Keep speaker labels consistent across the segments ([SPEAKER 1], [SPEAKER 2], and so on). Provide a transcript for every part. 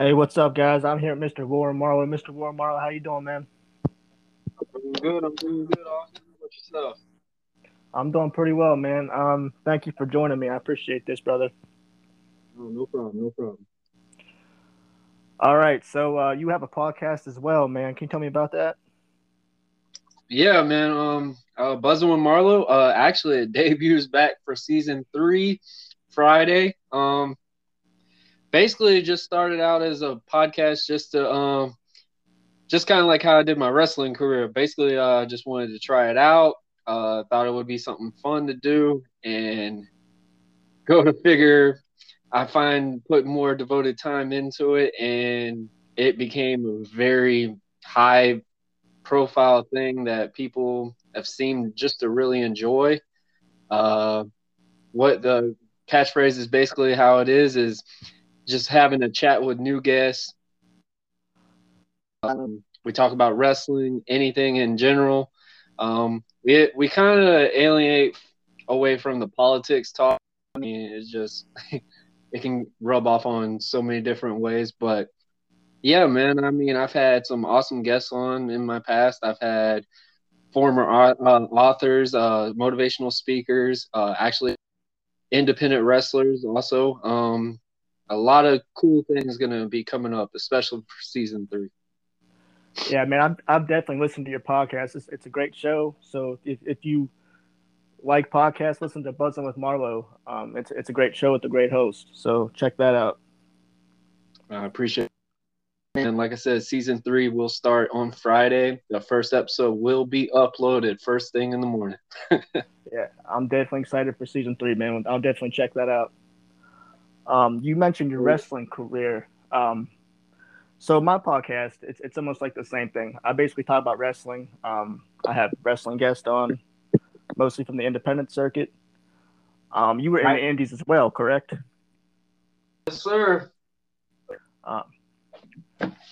[SPEAKER 1] Hey, what's up, guys? I'm here with Mr. Warren Marlowe. Mr. Warren Marlowe, how you doing, man?
[SPEAKER 2] I'm doing good. I'm doing good. Austin, what yourself?
[SPEAKER 1] I'm doing pretty well, man. Um, thank you for joining me. I appreciate this, brother.
[SPEAKER 2] Oh, no problem. No problem.
[SPEAKER 1] All right, so uh, you have a podcast as well, man. Can you tell me about that?
[SPEAKER 2] Yeah, man. Um, uh, Buzzing with Marlowe. Uh, actually, it debuts back for season three Friday. Um, basically it just started out as a podcast just to um just kind of like how I did my wrestling career. Basically, uh, I uh, just wanted to try it out. Uh, thought it would be something fun to do, and go to figure, I find put more devoted time into it, and it became a very high profile thing that people have seemed just to really enjoy. Uh, what the catchphrase is basically how it is is just having a chat with new guests. Um, we talk about wrestling, anything in general. Um, we we kind of alienate away from the politics talk. I mean, it's just it can rub off on so many different ways. But yeah, man, I mean, I've had some awesome guests on in my past. I've had former uh, authors, uh, motivational speakers, uh, actually independent wrestlers also. Um, a lot of cool things going to be coming up, especially for season three.
[SPEAKER 1] Yeah, man, I've, I've definitely listened to your podcast. It's, it's a great show. So if, if you like podcasts, listen to Buzzing with Marlowe. Um, it's, it's a great show with a great host. So check that out.
[SPEAKER 2] I appreciate it. And like I said, season three will start on Friday. The first episode will be uploaded first thing in the morning.
[SPEAKER 1] yeah, I'm definitely excited for season three, man. I'll definitely check that out. Um, you mentioned your wrestling career. Um, so my podcast, it's it's almost like the same thing. I basically talk about wrestling. Um, I have wrestling guests on, mostly from the independent circuit. Um, you were in the Indies as well, correct?
[SPEAKER 2] Yes, sir.
[SPEAKER 1] Um,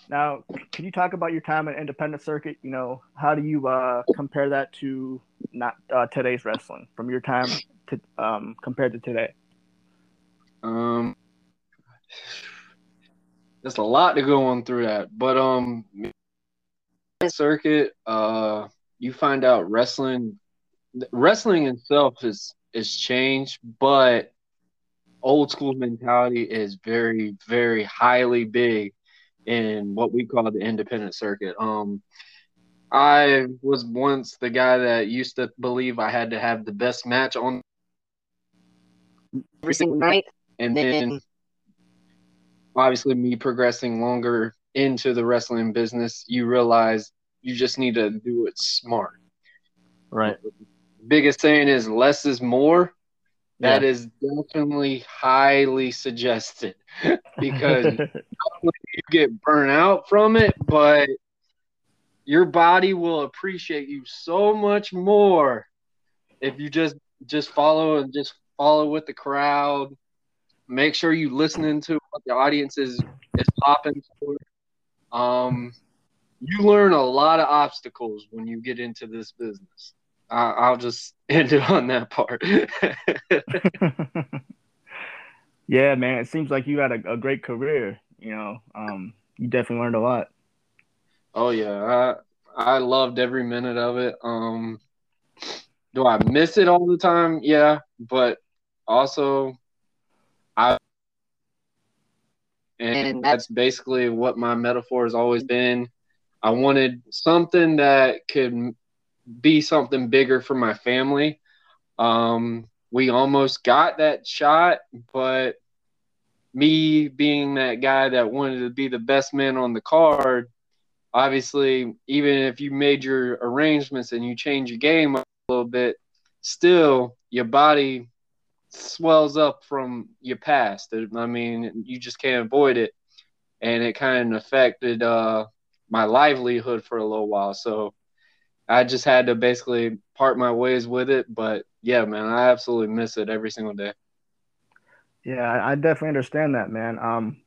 [SPEAKER 1] now, can you talk about your time in independent circuit? You know, how do you uh, compare that to not uh, today's wrestling from your time to um, compared to today?
[SPEAKER 2] Um, there's a lot to go on through that, but um, circuit, uh, you find out wrestling, wrestling itself is is changed, but old school mentality is very, very highly big in what we call the independent circuit. Um, I was once the guy that used to believe I had to have the best match on every single night and then obviously me progressing longer into the wrestling business, you realize you just need to do it smart.
[SPEAKER 1] Right.
[SPEAKER 2] Biggest saying is less is more. That yeah. is definitely highly suggested because you get burnt out from it, but your body will appreciate you so much more if you just just follow and just follow with the crowd make sure you listening to what the audience is is popping for. Um, you learn a lot of obstacles when you get into this business. I, I'll just end it on that part.
[SPEAKER 1] yeah, man, it seems like you had a, a great career. You know, um, you definitely learned a lot.
[SPEAKER 2] Oh yeah, I I loved every minute of it. Um, do I miss it all the time? Yeah, but also I and that's basically what my metaphor has always been. I wanted something that could be something bigger for my family. Um, we almost got that shot, but me being that guy that wanted to be the best man on the card, obviously, even if you made your arrangements and you change your game a little bit, still your body swells up from your past. I mean, you just can't avoid it. And it kind of affected uh, my livelihood for a little while. So I just had to basically part my ways with it. But yeah, man, I absolutely miss it every single day.
[SPEAKER 1] Yeah, I definitely understand that, man. Um,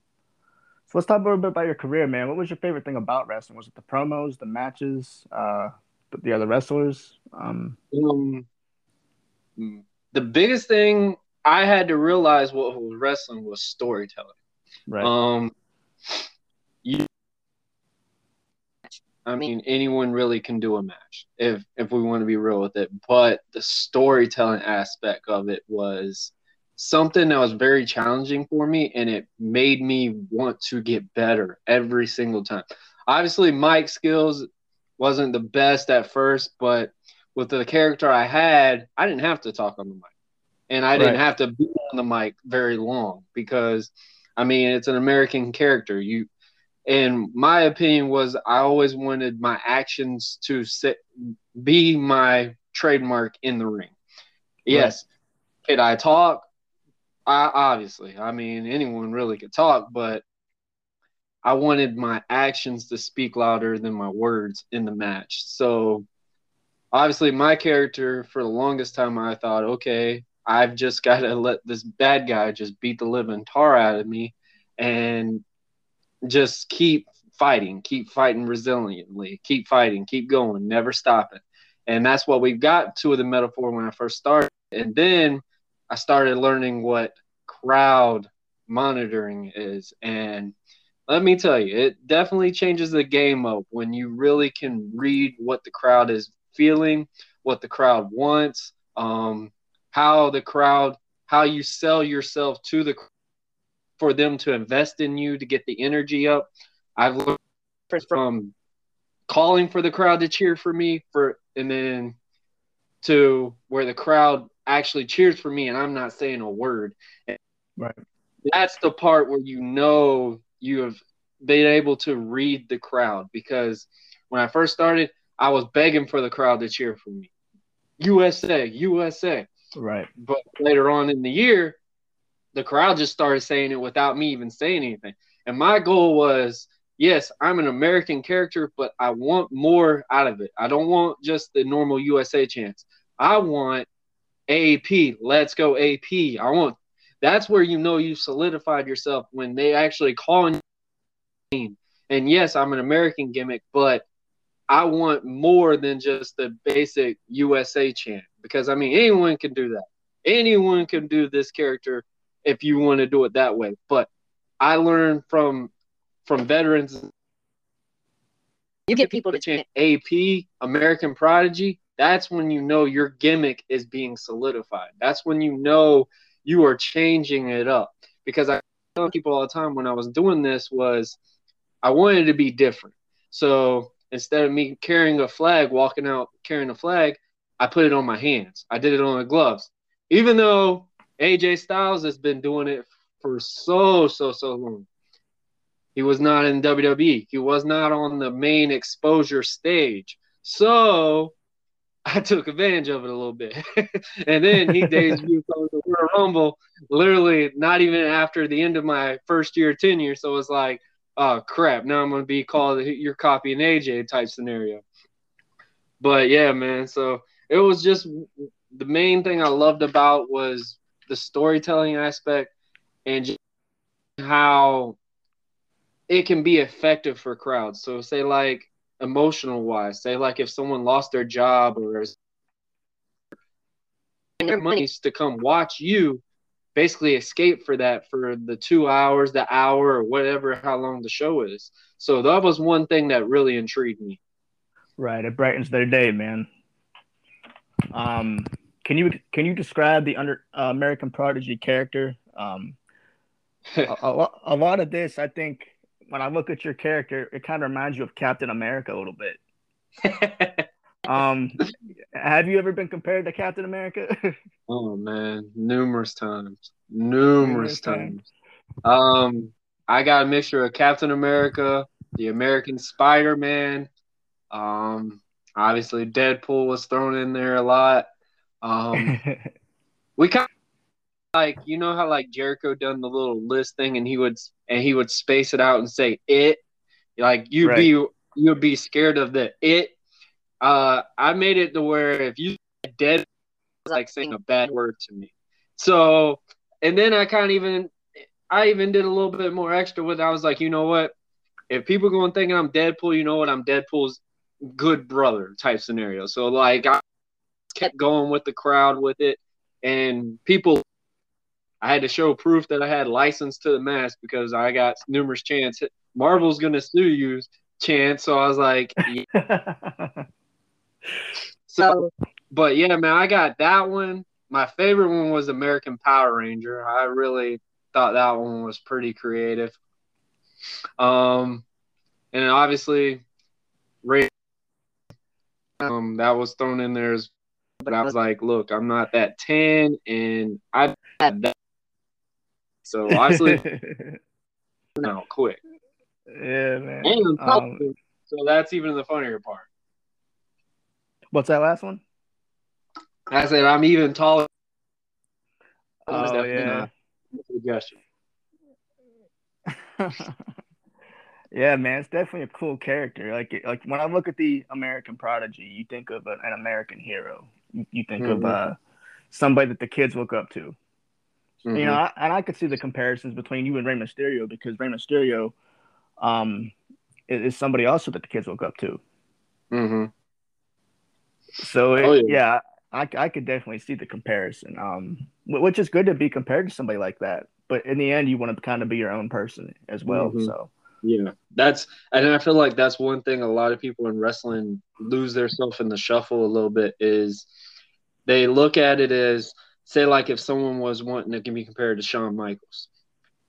[SPEAKER 1] so let's talk a little bit about your career, man. What was your favorite thing about wrestling? Was it the promos, the matches, uh, the, the other wrestlers? Um, um,
[SPEAKER 2] the biggest thing I had to realize what was wrestling was storytelling. Right. Um, you, I mean, anyone really can do a match if if we want to be real with it. But the storytelling aspect of it was something that was very challenging for me, and it made me want to get better every single time. Obviously, Mike's skills wasn't the best at first, but with the character I had, I didn't have to talk on the mic and I didn't have to be on the mic very long because, I mean, it's an American character. You, and my opinion was I always wanted my actions to sit, be my trademark in the ring. Yes, right. could I talk? I obviously, I mean, anyone really could talk, but I wanted my actions to speak louder than my words in the match. So obviously my character for the longest time I thought, okay, I've just got to let this bad guy just beat the living tar out of me and just keep fighting, keep fighting resiliently, keep fighting, keep going, never stopping. And that's what we've got to the metaphor when I first started. And then I started learning what crowd monitoring is. And let me tell you, it definitely changes the game up when you really can read what the crowd is feeling, what the crowd wants. Um, how the crowd, how you sell yourself to the for them to invest in you to get the energy up. I've learned from calling for the crowd to cheer for me for and then to where the crowd actually cheers for me and I'm not saying a word. Right. That's the part where you know you have been able to read the crowd because when I first started, I was begging for the crowd to cheer for me. USA, USA.
[SPEAKER 1] Right.
[SPEAKER 2] But later on in the year, the crowd just started saying it without me even saying anything. And my goal was yes, I'm an American character, but I want more out of it. I don't want just the normal USA chance. I want AP. Let's go AP. I want that's where you know you've solidified yourself when they actually call you. And yes, I'm an American gimmick, but I want more than just the basic USA chant because I mean anyone can do that. Anyone can do this character if you want to do it that way. But I learned from from veterans you get people to chant AP, American Prodigy, that's when you know your gimmick is being solidified. That's when you know you are changing it up. Because I tell people all the time when I was doing this was I wanted to be different. So instead of me carrying a flag, walking out carrying a flag, I put it on my hands. I did it on the gloves. Even though AJ Styles has been doing it for so, so, so long. He was not in WWE. He was not on the main exposure stage. So I took advantage of it a little bit. and then he debuted on the Royal Rumble literally not even after the end of my first year tenure. So it's like, oh crap, now I'm gonna be called you're copying AJ type scenario. But yeah, man. So it was just the main thing I loved about was the storytelling aspect and just how it can be effective for crowds. So say like emotional wise, say like if someone lost their job or their money's to come watch you basically escape for that for the two hours, the hour, or whatever, how long the show is. So that was one thing that really intrigued me.
[SPEAKER 1] Right, it brightens their day, man. Um, can you can you describe the under uh, American Prodigy character? Um, a, a, a lot of this, I think, when I look at your character, it kind of reminds you of Captain America a little bit. um, have you ever been compared to Captain America?
[SPEAKER 2] oh man, numerous times, numerous, times. Um, I got a mixture of Captain America, the American Spider Man. Um, obviously Deadpool was thrown in there a lot. Um, we kind of like you know how like Jericho done the little list thing and he would and he would space it out and say it like you'd right. be you'd be scared of the it. Uh, I made it to where if you dead, like saying a bad word to me. So and then I kind of even I even did a little bit more extra with. It. I was like, you know what? If people going thinking I'm Deadpool, you know what? I'm Deadpool's good brother type scenario. So like I kept going with the crowd with it, and people. I had to show proof that I had license to the mask because I got numerous chance. Marvel's gonna sue you, chance. So I was like, yeah. So, but yeah, man, I got that one. My favorite one was American Power Ranger. I really thought that one was pretty creative. Um, and obviously, Rey, um, that was thrown in there as, but I was like, look, I'm not that tan, and I had that. So obviously, no, quick.
[SPEAKER 1] Yeah, man. And
[SPEAKER 2] um, so that's even the funnier part.
[SPEAKER 1] What's that last one?
[SPEAKER 2] I said I'm even taller.
[SPEAKER 1] Oh yeah
[SPEAKER 2] suggestion.
[SPEAKER 1] yeah, man, it's definitely a cool character. Like, like when I look at the American Prodigy, you think of an, an American hero. You, you think mm-hmm. of uh, somebody that the kids look up to. Mm-hmm. You know, I, and I could see the comparisons between you and Rey Mysterio because Rey Mysterio, um, is, is somebody also that the kids look up to.
[SPEAKER 2] Mm-hmm.
[SPEAKER 1] So it, oh, yeah. yeah, I, I could definitely see the comparison. Um, which is good to be compared to somebody like that. But in the end, you want to kind of be your own person as well. Mm-hmm. So
[SPEAKER 2] yeah, that's and I feel like that's one thing a lot of people in wrestling lose themselves in the shuffle a little bit is they look at it as say like if someone was wanting to be compared to Shawn Michaels,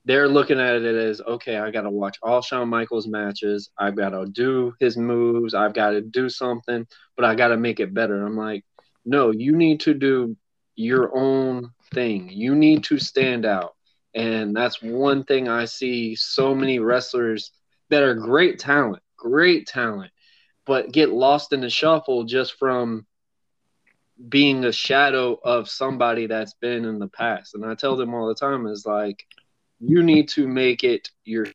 [SPEAKER 2] they're looking at it as okay, I got to watch all Shawn Michaels matches. I've got to do his moves. I've got to do something, but I got to make it better. I'm like, no, you need to do your own thing. You need to stand out. And that's one thing I see so many wrestlers that are great talent, great talent, but get lost in the shuffle just from being a shadow of somebody that's been in the past. And I tell them all the time is like, you need to make it your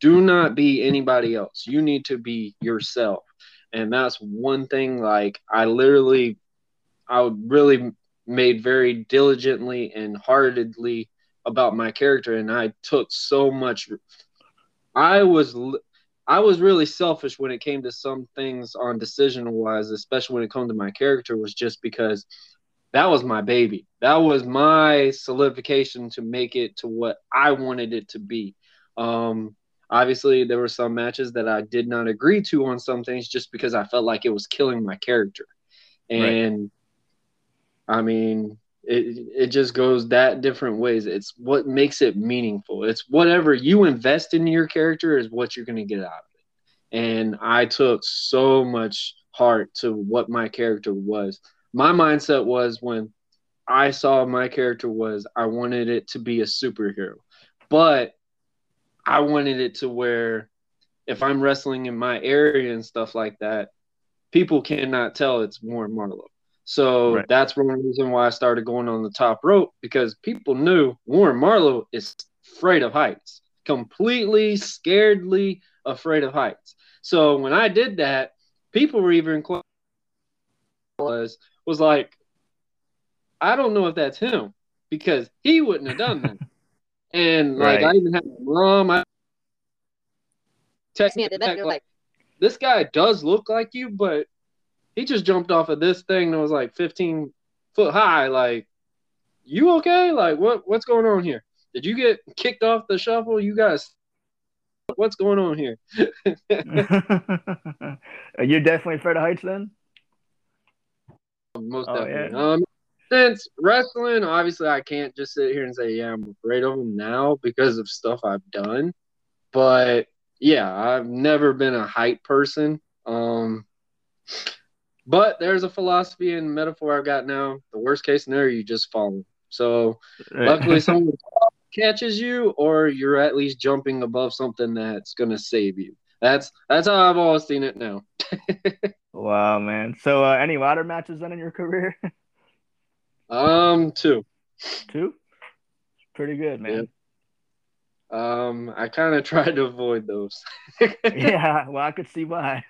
[SPEAKER 2] do not be anybody else. You need to be yourself. And that's one thing like I literally I really made very diligently and heartedly about my character and I took so much I was I was really selfish when it came to some things on decision wise, especially when it came to my character was just because that was my baby. That was my solidification to make it to what I wanted it to be. Um, obviously, there were some matches that I did not agree to on some things just because I felt like it was killing my character. And right I mean, it it just goes that different ways. It's what makes it meaningful. It's whatever you invest in your character is what you're going to get out of it. And I took so much heart to what my character was. My mindset was when I saw my character was I wanted it to be a superhero. But I wanted it to where if I'm wrestling in my area and stuff like that, people cannot tell it's Warren Marlowe. So right. that's one reason why I started going on the top rope because people knew Warren Marlowe is afraid of heights, completely scaredly afraid of heights. So when I did that, people were even was was like, I don't know if that's him because he wouldn't have done that. and like right. I even had mom, I text me like, like, this guy does look like you, but he just jumped off of this thing that was like 15 foot high. Like, you okay? Like, what what's going on here? Did you get kicked off the shuffle? You guys, what's going on here?
[SPEAKER 1] You're definitely afraid of heights, then.
[SPEAKER 2] Most oh, definitely. Yeah. Um, since wrestling, obviously, I can't just sit here and say, yeah, I'm afraid of them now because of stuff I've done. But yeah, I've never been a height person. Um, But there's a philosophy and metaphor I've got now. The worst case scenario, you just fall. So luckily, someone catches you, or you're at least jumping above something that's gonna save you. That's that's how I've always seen it now.
[SPEAKER 1] wow, man. So, uh, any ladder matches then in your career?
[SPEAKER 2] um, two.
[SPEAKER 1] Two. Pretty good, man.
[SPEAKER 2] Um, I kind of tried to avoid those.
[SPEAKER 1] yeah, well, I could see why.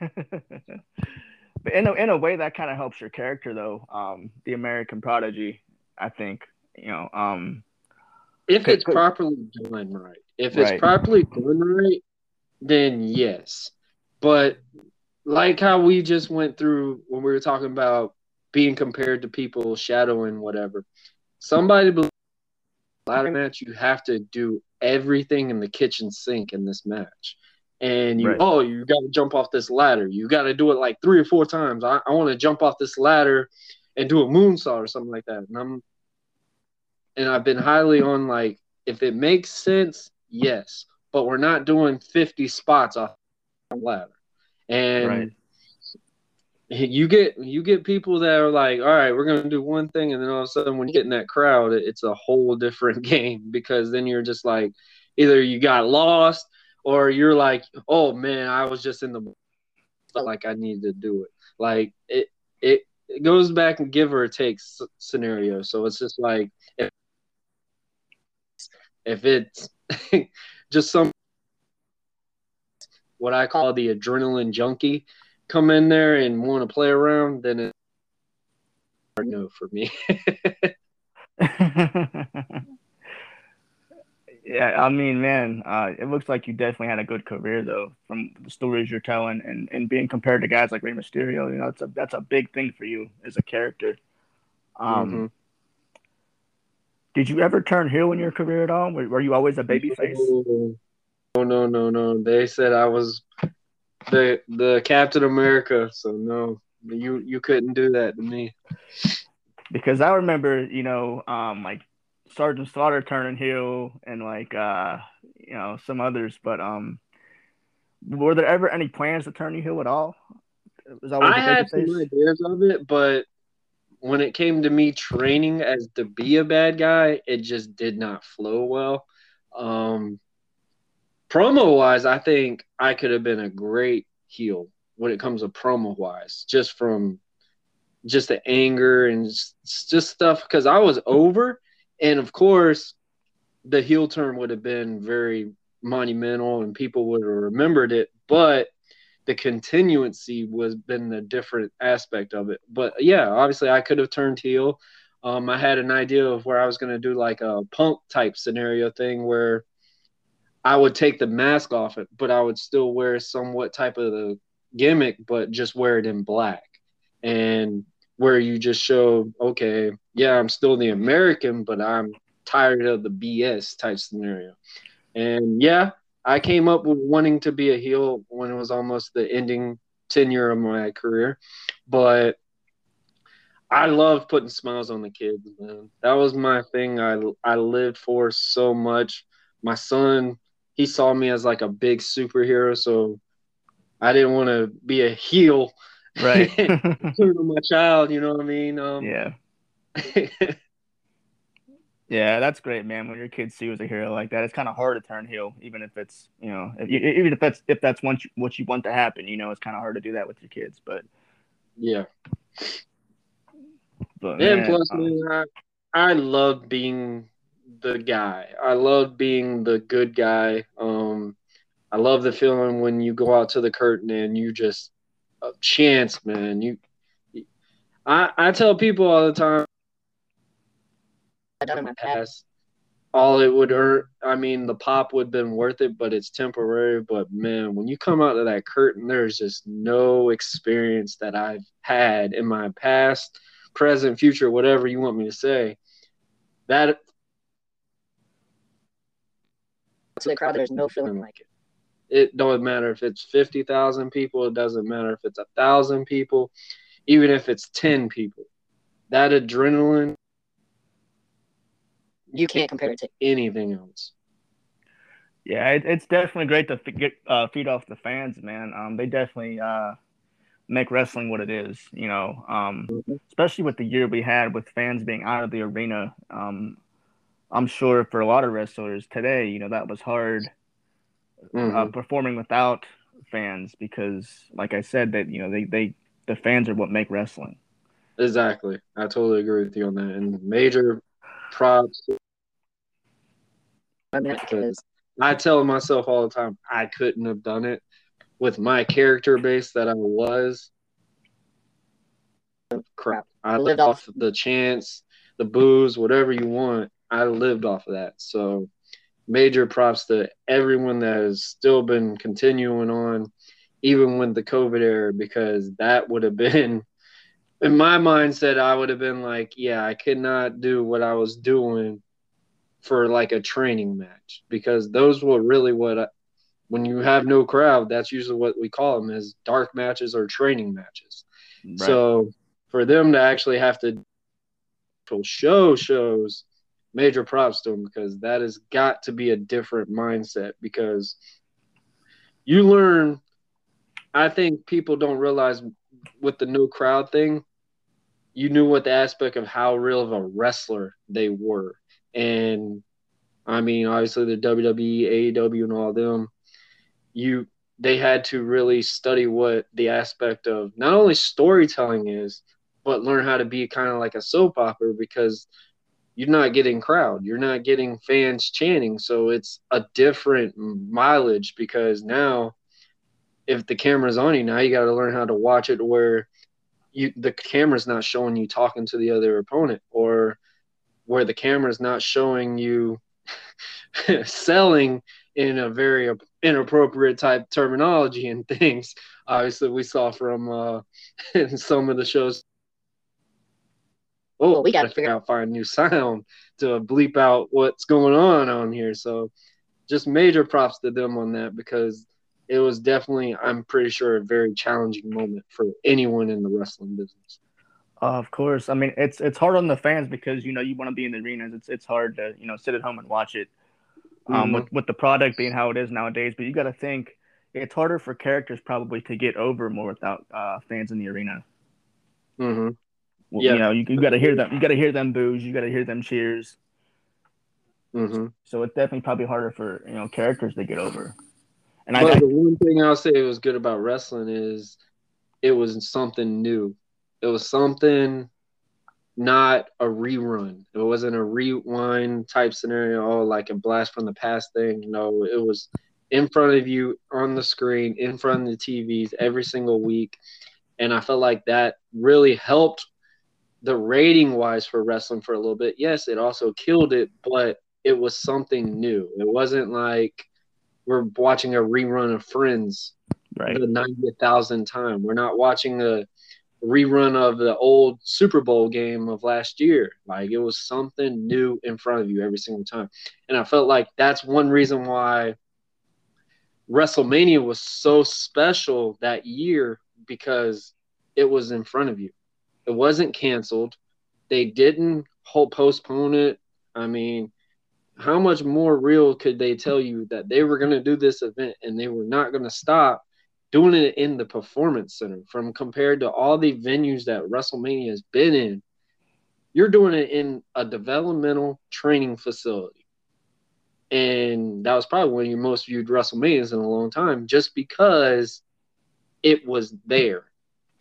[SPEAKER 1] but in a, in a way, that kind of helps your character, though. Um, the American Prodigy, I think. You know, um,
[SPEAKER 2] if it's properly done right. If it's right. properly done right, then yes. But like how we just went through when we were talking about being compared to people shadowing whatever. Somebody ladder match, you have to do everything in the kitchen sink in this match. And you, right. oh, you got to jump off this ladder. You got to do it like three or four times. I, I want to jump off this ladder and do a moonsault or something like that. And I'm, and I've been highly on like, if it makes sense, yes, but we're not doing 50 spots off the ladder. And right you get you get people that are like, all right, we're gonna do one thing, and then all of a sudden, when you get in that crowd, it's a whole different game because then you're just like, either you got lost or you're like, oh man, I was just in the like I needed to do it. Like it it it goes back and give or take scenario. So it's just like if, if it's just some what I call the adrenaline junkie come in there and want to play around, then it's no for me.
[SPEAKER 1] yeah, I mean, man, uh, it looks like you definitely had a good career though, from the stories you're telling, and, and being compared to guys like Rey Mysterio. You know, it's a that's a big thing for you as a character. Um, mm-hmm. Did you ever turn heel in your career at all? Were, were you always a babyface?
[SPEAKER 2] No, no, no, no. They said I was the the Captain America. So no, you you couldn't do that to me.
[SPEAKER 1] Because I remember, you know, um, like Sergeant Slaughter turning heel and like uh, you know, some others, but um were there ever any plans to turn you heel at all?
[SPEAKER 2] It was always I had some ideas of it, but when it came to me training as to be a bad guy, it just did not flow well. Um, promo wise, I think I could have been a great heel when it comes to promo wise, just from just the anger and just, just stuff because I was over, and of course, the heel turn would have been very monumental and people would have remembered it, but the continuancy was been a different aspect of it. But yeah, obviously I could have turned heel. Um, I had an idea of where I was going to do like a punk type scenario thing where I would take the mask off it, but I would still wear somewhat type of the gimmick, but just wear it in black. And where you just show, okay, yeah, I'm still the American, but I'm tired of the BS type scenario. And yeah, I came up with wanting to be a heel when it was almost the ending tenure of my career. But I love putting smiles on the kids, man. That was my thing. I I lived for so much. My son he saw me as like a big superhero, so I didn't want to be a heel.
[SPEAKER 1] Right.
[SPEAKER 2] to my child, you know what I mean? Um,
[SPEAKER 1] yeah. yeah, that's great, man. When your kids see you as a hero like that, it's kind of hard to turn heel, even if it's you know, if even if that's if that's what you, what you want to happen. You know, it's kind of hard to do that with your kids, but
[SPEAKER 2] yeah. But and man, plus, uh, man, I, I love being the guy. I love being the good guy. Um, I love the feeling when you go out to the curtain and you just a chance, man. You, I I tell people all the time. Done in my past. All it would earn, I mean, the pop would have been worth it, but it's temporary. But man, when you come out of that curtain, there's just no experience that I've had in my past, present, future, whatever you want me to say. That to the crowd, there's no feeling mm. like it. It don't matter if it's fifty thousand people. It doesn't matter if it's a thousand people, even if it's ten people. That adrenaline, you can't compare it to anything else.
[SPEAKER 1] Yeah, it, it's definitely great to get, uh, feed off the fans, man. Um, they definitely uh, make wrestling what it is. You know, um, mm-hmm. especially with the year we had with fans being out of the arena. Um, I'm sure for a lot of wrestlers today, you know, that was hard uh, mm-hmm. uh, performing without fans because, like I said, that you know they they the fans are what make wrestling.
[SPEAKER 2] Exactly, I totally agree with you on that. And major props. Because I tell myself all the time, I couldn't have done it with my character base that I was. Crap, I lived off the chance, the booze, whatever you want. I lived off of that. So major props to everyone that has still been continuing on, even with the COVID era, because that would have been, in my mindset, I would have been like, yeah, I could not do what I was doing for like a training match because those were really what, I, when you have no crowd, that's usually what we call them as dark matches or training matches. Right. So for them to actually have to show shows major props to them because that has got to be a different mindset because you learn I think people don't realize with the no crowd thing, you knew what the aspect of how real of a wrestler they were. And I mean, obviously the WWE, AEW and all them, you they had to really study what the aspect of not only storytelling is, but learn how to be kind of like a soap opera because you're not getting crowd you're not getting fans chanting. So it's a different mileage because now if the camera's on you now you got to learn how to watch it where you the camera's not showing you talking to the other opponent or where the camera's not showing you selling in a very inappropriate type terminology and things obviously we saw from uh in some of the shows oh, we got to figure out find new sound to bleep out what's going on on here. So just major props to them on that because it was definitely, I'm pretty sure, a very challenging moment for anyone in the wrestling business.
[SPEAKER 1] Uh, of course, I mean it's it's hard on the fans because you know you want to be in the arenas. It's it's hard to you know sit at home and watch it. Um, mm-hmm. with with the product being how it is nowadays, but you got to think it's harder for characters probably to get over more without uh, fans in the arena.
[SPEAKER 2] Mm-hmm
[SPEAKER 1] yeah. You know, you, you got to hear them. You got to hear them boos. You got to hear them cheers.
[SPEAKER 2] Mm-hmm.
[SPEAKER 1] So it's definitely probably harder for you know characters to get over.
[SPEAKER 2] And but I, the one thing I'll say was good about wrestling is it was something new. It was something not a rerun. It wasn't a rewind type scenario, like a blast from the past thing. No, it was in front of you on the screen, in front of the TVs every single week. And I felt like that really helped the rating wise for wrestling for a little bit, yes, it also killed it, but it was something new. It wasn't like we're watching a rerun of Friends
[SPEAKER 1] right.
[SPEAKER 2] the 90,000 time. We're not watching a rerun of the old Super Bowl game of last year. Like it was something new in front of you every single time. And I felt like that's one reason why WrestleMania was so special that year because it was in front of you. It wasn't canceled. They didn't hold, postpone it. I mean, how much more real could they tell you that they were going to do this event and they were not going to stop doing it in the performance center from compared to all the venues that WrestleMania has been in? You're doing it in a developmental training facility. And that was probably one of your most viewed WrestleManias in a long time just because it was there.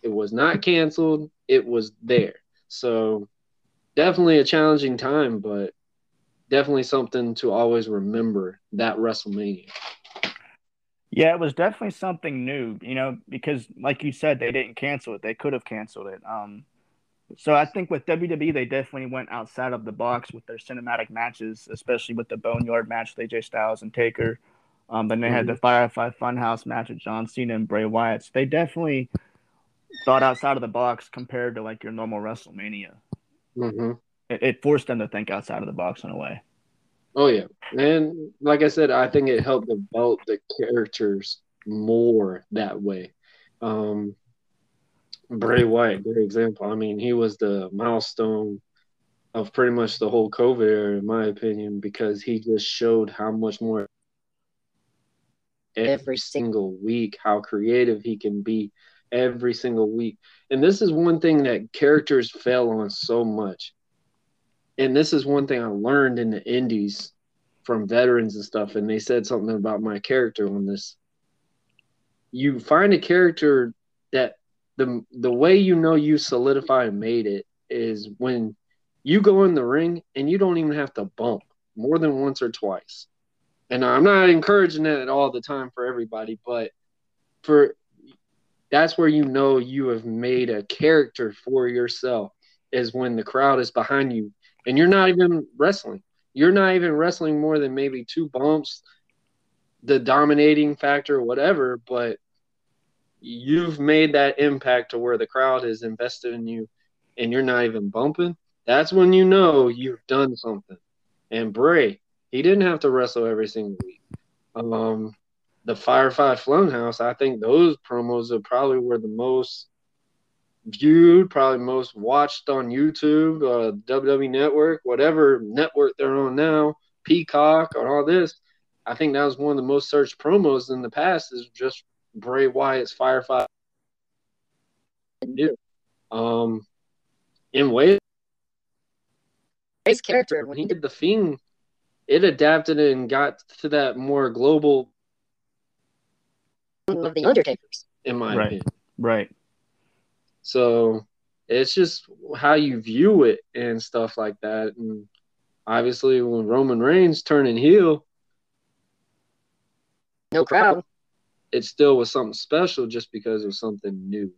[SPEAKER 2] It was not canceled. It was there. So definitely a challenging time, but definitely something to always remember that WrestleMania.
[SPEAKER 1] Yeah, it was definitely something new, you know, because like you said, they didn't cancel it. They could have canceled it. Um, so I think with WWE, they definitely went outside of the box with their cinematic matches, especially with the Boneyard match with AJ Styles and Taker. Um, then they mm-hmm. had the Firefly Funhouse match with John Cena and Bray Wyatt. So they definitely thought outside of the box compared to like your normal WrestleMania.
[SPEAKER 2] Mm-hmm.
[SPEAKER 1] It, it, forced them to think outside of the box in a way.
[SPEAKER 2] Oh yeah, and like I said, I think it helped develop the characters more that way. Um, Bray Wyatt, great example. I mean, he was the milestone of pretty much the whole COVID era, in my opinion, because he just showed how much more every single week, how creative he can be every single week. And this is one thing that characters fail on so much. And this is one thing I learned in the indies from veterans and stuff. And they said something about my character on this. You find a character that the the way you know you solidify and made it is when you go in the ring and you don't even have to bump more than once or twice. And I'm not encouraging that all the time for everybody, but for that's where you know you have made a character for yourself is when the crowd is behind you and you're not even wrestling. You're not even wrestling more than maybe two bumps, the dominating factor, whatever, but you've made that impact to where the crowd is invested in you and you're not even bumping. That's when you know you've done something. And Bray, he didn't have to wrestle every single week. Um, the Firefly Funhouse, I think those promos are probably were the most viewed, probably most watched on YouTube, uh, WWE Network, whatever network they're on now, Peacock, or all this. I think that was one of the most searched promos in the past. Is just Bray Wyatt's Firefly. Um, in ways,
[SPEAKER 3] his character
[SPEAKER 2] when he did the Fiend, it adapted and got to that more global
[SPEAKER 3] of the Undertakers.
[SPEAKER 2] In my
[SPEAKER 1] Right.
[SPEAKER 2] opinion.
[SPEAKER 1] Right.
[SPEAKER 2] So it's just how you view it and stuff like that. And obviously, when Roman Reigns turning heel,
[SPEAKER 3] No crowd.
[SPEAKER 2] it still was something special just because it was something new.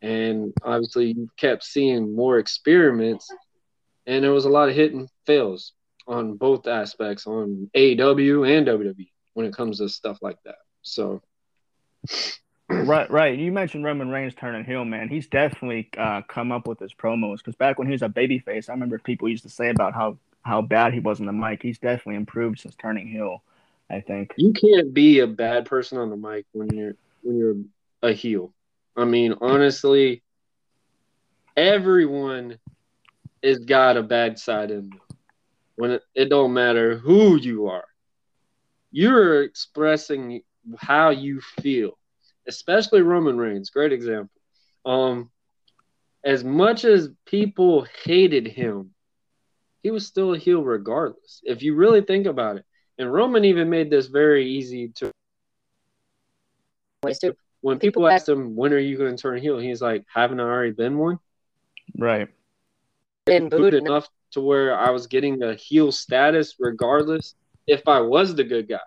[SPEAKER 2] And obviously, you kept seeing more experiments, and there was a lot of hit and fails on both aspects on AEW and WWE when it comes to stuff like that. So,
[SPEAKER 1] Right, right. You mentioned Roman Reigns turning heel, man. He's definitely uh, come up with his promos because back when he was a babyface, I remember people used to say about how how bad he was on the mic. He's definitely improved since turning heel. I think.
[SPEAKER 2] you can't be a bad person on the mic when you're when you're a heel. I mean, honestly, everyone has got a bad side in them. When it, it don't matter who you are, you're expressing how you feel. Especially Roman Reigns, great example. Um, as much as people hated him, he was still a heel regardless. If you really think about it, and Roman even made this very easy to when people asked him, "When are you going to turn heel?" He's like, "Haven't I already been one?"
[SPEAKER 1] Right.
[SPEAKER 3] been
[SPEAKER 2] Good
[SPEAKER 3] booed
[SPEAKER 2] enough to where I was getting the heel status, regardless if I was the good guy.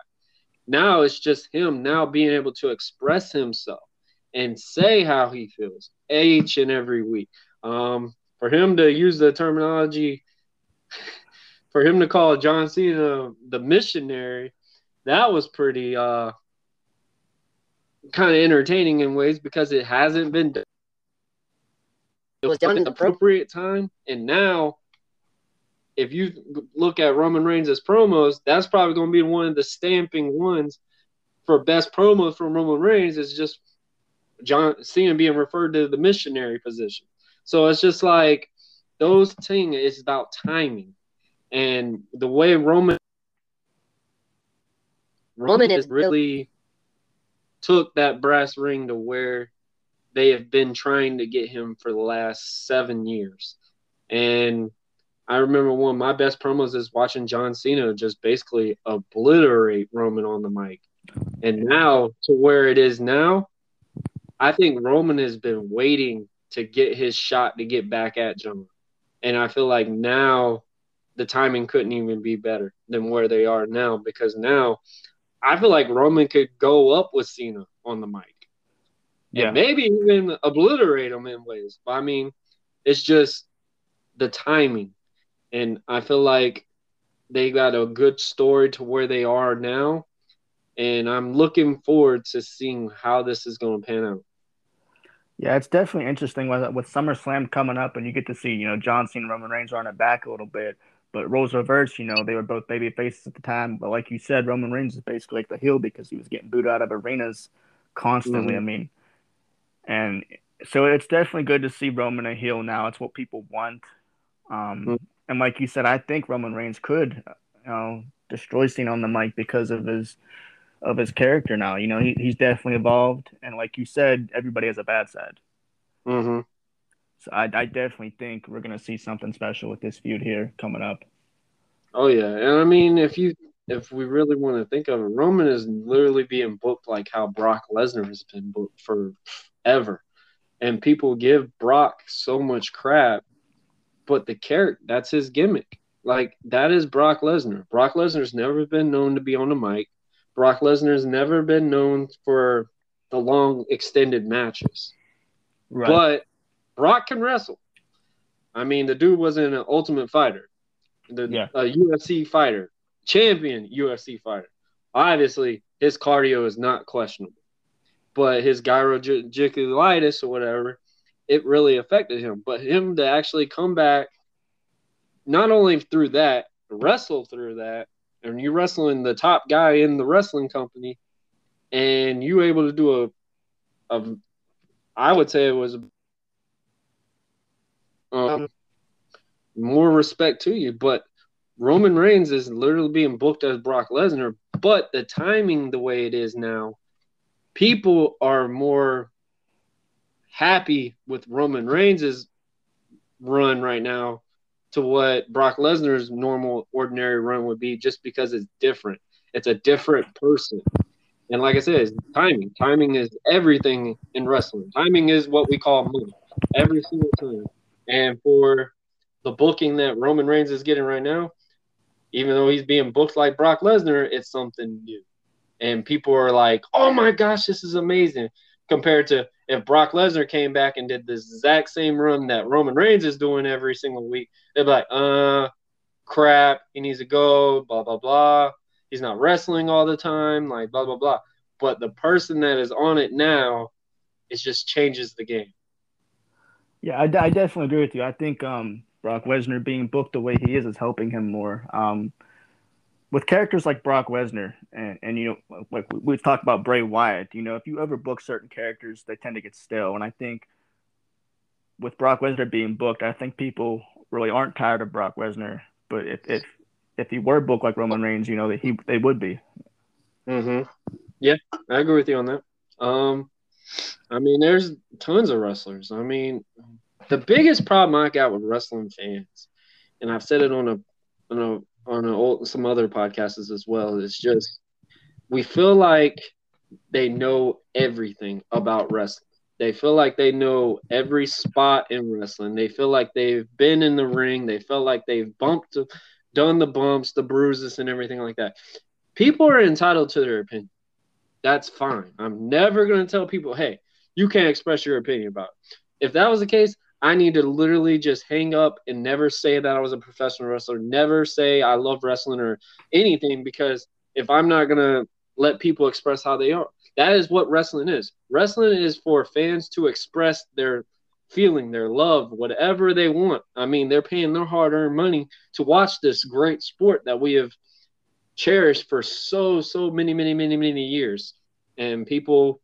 [SPEAKER 2] Now it's just him now being able to express himself and say how he feels each and every week. Um, for him to use the terminology, for him to call John Cena the missionary, that was pretty uh, kind of entertaining in ways because it hasn't been done. It was done at the appropriate time, and now, if you look at Roman Reigns' promos, that's probably going to be one of the stamping ones for best promos from Roman Reigns. Is just John Cena being referred to the missionary position. So it's just like those things. It's about timing, and the way Roman
[SPEAKER 3] Roman is
[SPEAKER 2] really took that brass ring to where they have been trying to get him for the last seven years. And I remember one of my best promos is watching John Cena just basically obliterate Roman on the mic. And now to where it is now, I think Roman has been waiting to get his shot to get back at John. And I feel like now the timing couldn't even be better than where they are now because now I feel like Roman could go up with Cena on the mic.
[SPEAKER 1] Yeah.
[SPEAKER 2] And maybe even obliterate him in ways. But I mean, it's just the timing. And I feel like they got a good story to where they are now. And I'm looking forward to seeing how this is going to pan out.
[SPEAKER 1] Yeah, it's definitely interesting with with SummerSlam coming up, and you get to see you know John Cena and Roman Reigns are on the back a little bit. But roles reversed, you know, they were both baby faces at the time. But like you said, Roman Reigns is basically like the heel because he was getting booed out of arenas constantly.
[SPEAKER 2] Mhm.
[SPEAKER 1] I mean, and so it's definitely good to see Roman a heel now. It's what people want. Um,
[SPEAKER 2] Mhm.
[SPEAKER 1] And like you said, I think Roman Reigns could, you know, destroy Cena on the mic because of his of his character now. You know, he, he's definitely evolved, and like you said, everybody has a bad side.
[SPEAKER 2] Mm-hmm.
[SPEAKER 1] So I, I definitely think we're gonna see something special with this feud here coming up.
[SPEAKER 2] Oh yeah, and I mean, if you if we really want to think of it, Roman is literally being booked like how Brock Lesnar has been booked for forever, and people give Brock so much crap, but the character that's his gimmick. Like that is Brock Lesnar. Brock Lesnar's never been known to be on the mic. Brock Lesnar's never been known for the long extended matches.
[SPEAKER 1] Right.
[SPEAKER 2] But Brock can wrestle. I mean, the dude was in an Ultimate Fighter, the
[SPEAKER 1] Yeah.
[SPEAKER 2] a UFC fighter, champion UFC fighter. Obviously, his cardio is not questionable, but his gyrogylitis or whatever, it really affected him. But him to actually come back, not only through that, wrestle through that, and you wrestling the top guy in the wrestling company, and you able to do a, a I would say it was um, more respect to you, but Roman Reigns is literally being booked as Brock Lesnar, but the timing the way it is now, people are more happy with Roman Reigns' run right now to what Brock Lesnar's normal ordinary run would be just because it's different. It's a different person. And like I said, timing. Timing is everything in wrestling. Timing is what we call money every single time. And for the booking that Roman Reigns is getting right now, even though he's being booked like Brock Lesnar, it's something new. And people are like, oh my gosh, this is amazing. Compared to if Brock Lesnar came back and did the exact same run that Roman Reigns is doing every single week, they'd be like, uh, crap, he needs to go, blah, blah, blah. He's not wrestling all the time, like, blah, blah, blah. But the person that is on it now, it just changes the game.
[SPEAKER 1] Yeah, I, I definitely agree with you. I think um, Brock Lesnar being booked the way he is is helping him more. Um, with characters like Brock Lesnar, and, and you know, like we- we've talked about Bray Wyatt, you know, if you ever book certain characters, they tend to get stale. And I think with Brock Lesnar being booked, I think people really aren't tired of Brock Lesnar. But if if if he were booked like Roman Reigns, you know, that he they would be.
[SPEAKER 2] Mm-hmm. Yeah, I agree with you on that. Um, I mean, there's tons of wrestlers. I mean, the biggest problem I got with wrestling fans, and I've said it on a on a on some other podcasts as well, It's just we feel like they know everything about wrestling. They feel like they know every spot in wrestling. They feel like they've been in the ring. They feel like they've bumped, done the bumps, the bruises, and everything like that. People are entitled to their opinion. That's fine. I'm never going to tell people, hey, you can't express your opinion about it. If that was the case, I need to literally just hang up and never say that I was a professional wrestler, never say I love wrestling or anything because if I'm not going to let people express how they are, that is what wrestling is. Wrestling is for fans to express their feeling, their love, whatever they want. I mean, they're paying their hard earned money to watch this great sport that we have cherished for so, so many, many, many, many years. And people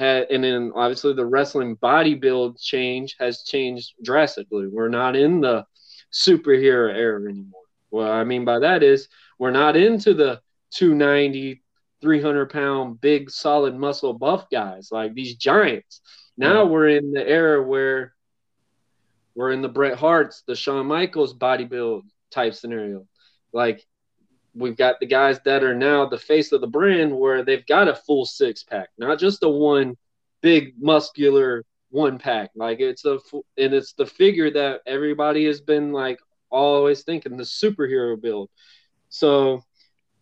[SPEAKER 2] had, and then obviously the wrestling body build change has changed drastically. We're not in the superhero era anymore. What I mean by that is we're not into the 290, 300 pound, big, solid muscle buff guys like these giants. Now we're in the era where we're in the Bret Harts, the Shawn Michaels body build type scenario. Like we've got the guys that are now the face of the brand where they've got a full six pack, not just a one big muscular one pack. Like it's a and it's the figure that everybody has been like always thinking the superhero build. So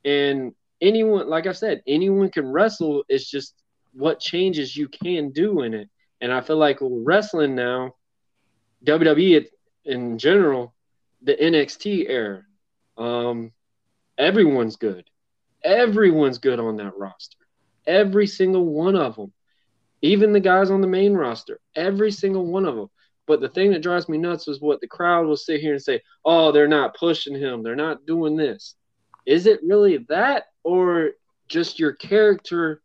[SPEAKER 2] and anyone like I said, anyone can wrestle. It's just what changes you can do in it. And I feel like wrestling now, WWE in general, the NXT era, um, everyone's good. Everyone's good on that roster. Every single one of them. Even the guys on the main roster. Every single one of them. But the thing that drives me nuts is what the crowd will sit here and say, oh, they're not pushing him. They're not doing this. Is it really that or just your character?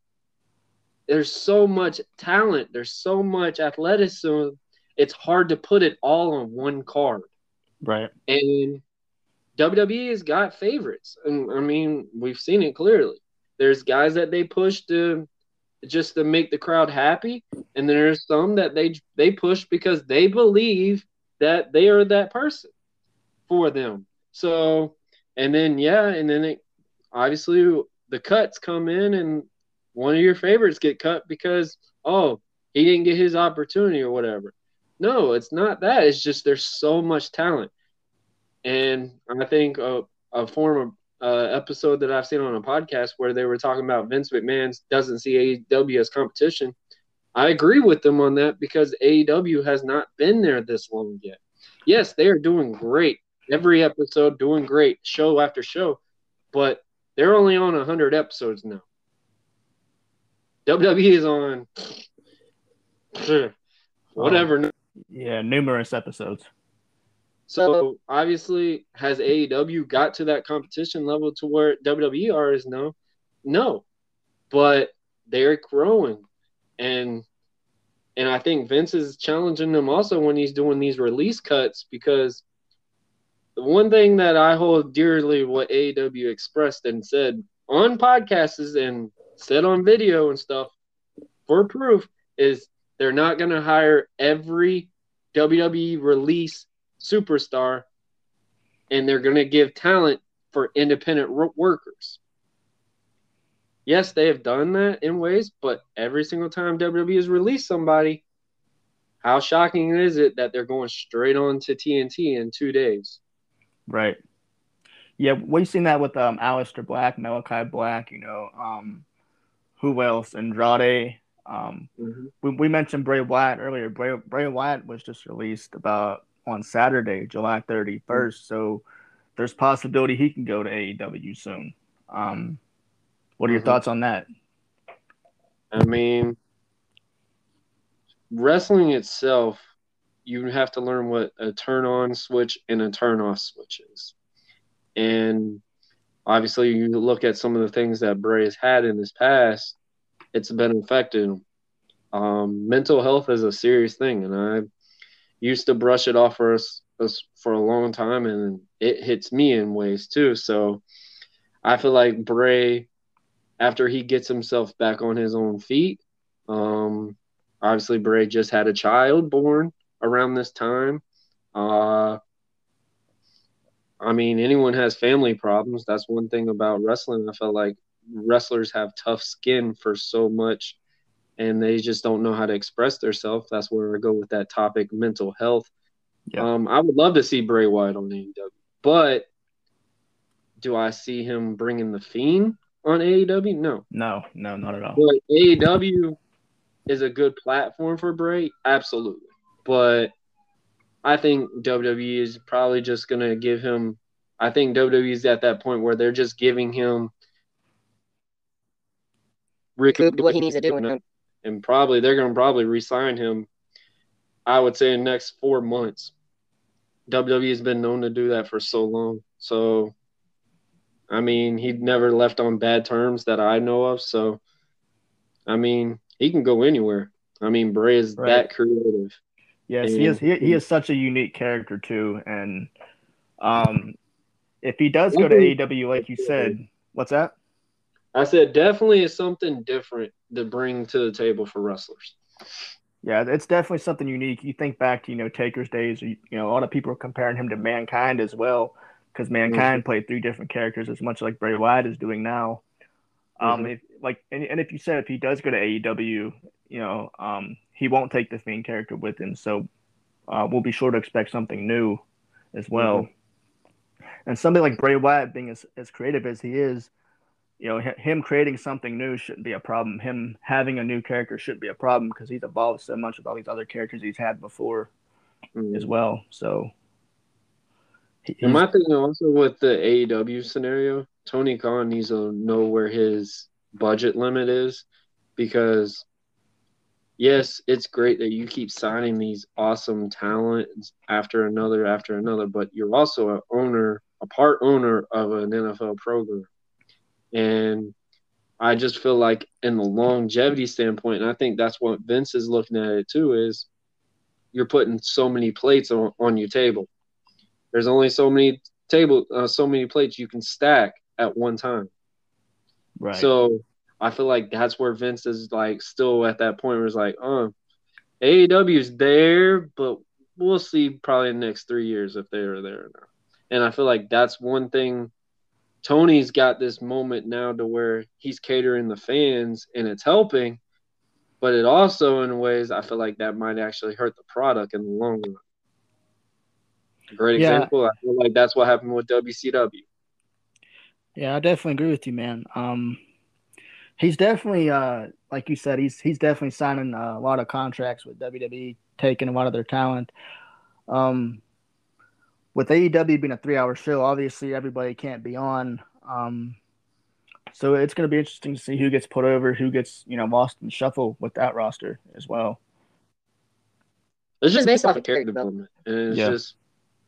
[SPEAKER 2] There's so much talent. There's so much athleticism. It's hard to put it all on one card.
[SPEAKER 1] Right.
[SPEAKER 2] And WWE has got favorites. And I mean, we've seen it clearly. there's guys that they push to just to make the crowd happy, and there's some that they they push because they believe that they are that person for them. So, and then yeah, and then it, obviously the cuts come in, and one of your favorites get cut because oh he didn't get his opportunity or whatever. No, it's not that. It's just there's so much talent, and I think a, a former uh, episode that I've seen on a podcast where they were talking about Vince McMahon doesn't see AEW as competition. I agree with them on that because AEW has not been there this long yet. Yes, they are doing great. Every episode doing great, show after show, but they're only on 100 episodes now. WWE is on whatever.
[SPEAKER 1] Yeah, numerous episodes.
[SPEAKER 2] So obviously, has AEW got to that competition level to where WWE are is no, no, but they're growing, and and I think Vince is challenging them also when he's doing these release cuts because the one thing that I hold dearly what AEW expressed and said on podcasts and said on video and stuff for proof is they're not going to hire every WWE release superstar and they're going to give talent for independent workers. Yes, they have done that in ways, but every single time WWE has released somebody, how shocking is it that they're going straight on to TNT in two days?
[SPEAKER 1] Right. Yeah, we've seen that with um Aleister Black, Malachi Black, you know, um who else? Andrade. Um mm-hmm. we, we mentioned Bray Wyatt earlier. Bray, Bray Wyatt was just released about on Saturday, July 31st. Mm-hmm. So there's possibility he can go to AEW soon. Um what are your mm-hmm. thoughts on that?
[SPEAKER 2] I mean, wrestling itself, you have to learn what a turn on switch and a turn off switch is. And obviously, you look at some of the things that Bray has had in his past, it's been affected. Um, mental health is a serious thing, and I used to brush it off for us, us for a long time, and it hits me in ways too. So I feel like Bray, after he gets himself back on his own feet, um, obviously Bray just had a child born around this time. Uh, I mean, anyone has family problems. That's one thing about wrestling. I felt like wrestlers have tough skin for so much and they just don't know how to express themselves. That's where I go with that topic, mental health. Yeah. Um, I would love to see Bray Wyatt on AEW, but do I see him bringing the Fiend on AEW? No,
[SPEAKER 1] no, no, not at all.
[SPEAKER 2] But AEW is a good platform for Bray, absolutely. But I think WWE is probably just gonna give him. I think WWE is at that point where they're just giving him
[SPEAKER 3] Rick what he needs to do, and,
[SPEAKER 2] probably they're gonna probably resign him. I would say in next four months. WWE has been known to do that for so long. So, I mean, he never left on bad terms that I know of. So, I mean, he can go anywhere. I mean, Bray is right. that creative.
[SPEAKER 1] Yes, and, he is. He, he is such a unique character too, and um, if he does go to AEW, like you said, what's that?
[SPEAKER 2] I said definitely is something different to bring to the table for wrestlers.
[SPEAKER 1] Yeah, it's definitely something unique. You think back to you know Taker's days. You know, a lot of people are comparing him to Mankind as well, because Mankind mm-hmm. played three different characters, as much like Bray Wyatt is doing now. Um, mm-hmm. if, like, and, and if you said if he does go to AEW, you know, um, he won't take the Fiend character with him. So uh, we'll be sure to expect something new as well. Mm-hmm. And something like Bray Wyatt being as, as creative as he is, you know, him creating something new shouldn't be a problem. Him having a new character shouldn't be a problem because he's evolved so much with all these other characters he's had before mm-hmm. as well. So,
[SPEAKER 2] and my thing also with the AEW scenario, Tony Khan needs to know where his budget limit is because yes, it's great that you keep signing these awesome talents after another after another, but you're also an owner, a part owner of an NFL program. And I just feel like in the longevity standpoint, and I think that's what Vince is looking at it too, is you're putting so many plates on, on your table. There's only so many table, uh, so many plates you can stack at one time.
[SPEAKER 1] Right.
[SPEAKER 2] So I feel like that's where Vince is like still at that point where it's like, oh, AEW is there, but we'll see probably in the next three years if they are there or not. And I feel like that's one thing. Tony's got this moment now to where he's catering the fans and it's helping, but it also, in ways, I feel like that might actually hurt the product in the long run. A great
[SPEAKER 1] Yeah.
[SPEAKER 2] example. I feel like that's what happened with WCW.
[SPEAKER 1] Yeah, I definitely agree with you, man. Um, he's definitely, uh, like you said, he's he's definitely signing a lot of contracts with WWE, taking a lot of their talent. Um, with AEW being a three-hour show, obviously everybody can't be on. Um, so it's going to be interesting to see who gets put over, who gets you know lost in the shuffle with that roster as well.
[SPEAKER 2] It's just based off of character development, and it's
[SPEAKER 1] Yeah.
[SPEAKER 2] just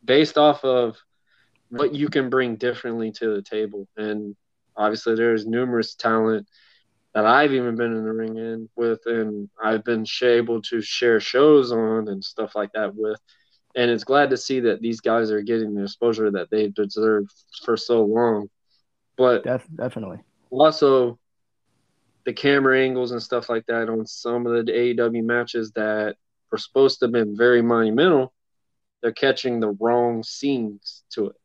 [SPEAKER 2] based off of what you can bring differently to the table. And obviously, there's numerous talent that I've even been in the ring in with, and I've been able to share shows on and stuff like that with. And it's glad to see that these guys are getting the exposure that they deserve for so long. But
[SPEAKER 1] Def- definitely.
[SPEAKER 2] also the camera angles and stuff like that on some of the AEW matches that were supposed to have been very monumental, they're catching the wrong scenes to it.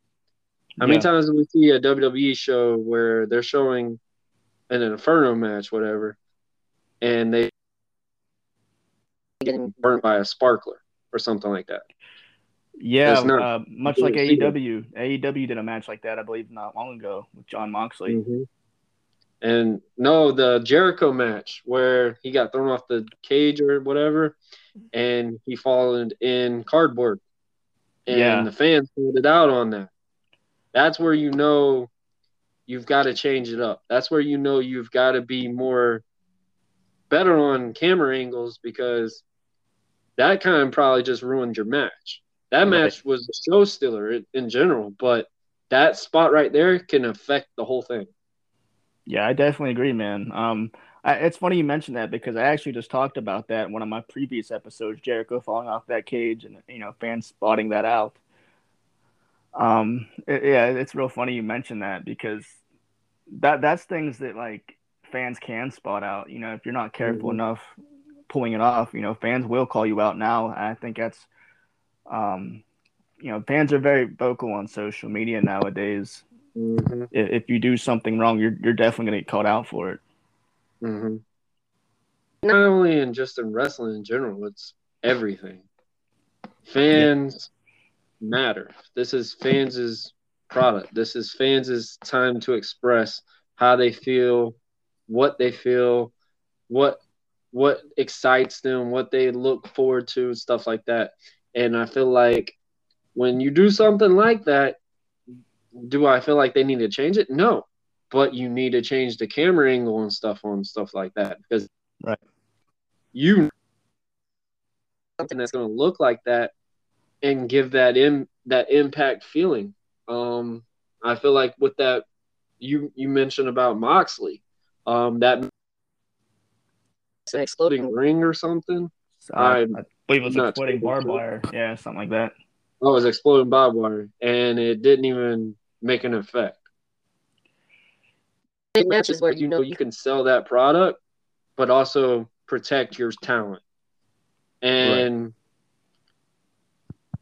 [SPEAKER 2] How many times do we see a WWE show where they're showing an Inferno match, whatever, and they getting burnt by a sparkler or something like that?
[SPEAKER 1] Yeah, uh, much like
[SPEAKER 2] don't see it.
[SPEAKER 1] AEW. AEW did a match like that, I believe, not long ago with Jon Moxley.
[SPEAKER 2] Mhm. And no, the Jericho match where he got thrown off the cage or whatever, and he fallen in cardboard, and
[SPEAKER 1] Yeah.
[SPEAKER 2] the fans pulled it out on that. That's where you know you've got to change it up. That's where you know you've got to be more better on camera angles because that kind of probably just ruined your match. That match was a show stealer in- general, but that spot right there can affect the whole thing.
[SPEAKER 1] Yeah, I definitely agree, man. Um, I, it's funny you mentioned that because I actually just talked about that in one of my previous episodes, Jericho falling off that cage and you know fans spotting that out. Um, it- yeah, it's real funny you mentioned that because that that's things that like fans can spot out. You know, if you're not careful
[SPEAKER 2] Mhm.
[SPEAKER 1] enough pulling it off, you know, fans will call you out now. I think that's, um, you know, fans are very vocal on social media nowadays.
[SPEAKER 2] Mm-hmm.
[SPEAKER 1] If, you do something wrong, you're you're definitely gonna get called out for it.
[SPEAKER 2] Mm-hmm. Not only in just in wrestling in general, it's everything. Fans matter. This is fans' product. This is fans' time to express how they feel, what they feel, what what excites them, what they look forward to, stuff like that. And I feel like when you do something like that, do I feel like they need to change it? No. But you need to change the camera angle and stuff on stuff like that because
[SPEAKER 1] Right.
[SPEAKER 2] you something that's going to look like that and give that in that impact feeling. Um, I feel like with that, you you mentioned about Moxley, um, that exploding ring or something.
[SPEAKER 1] So I, I believe it was
[SPEAKER 2] not
[SPEAKER 1] exploding barbed wire. Yeah, something like that.
[SPEAKER 2] Oh, it was exploding barbed wire, and it didn't even make an effect. It matches where you know you can sell that product, but also protect your talent. And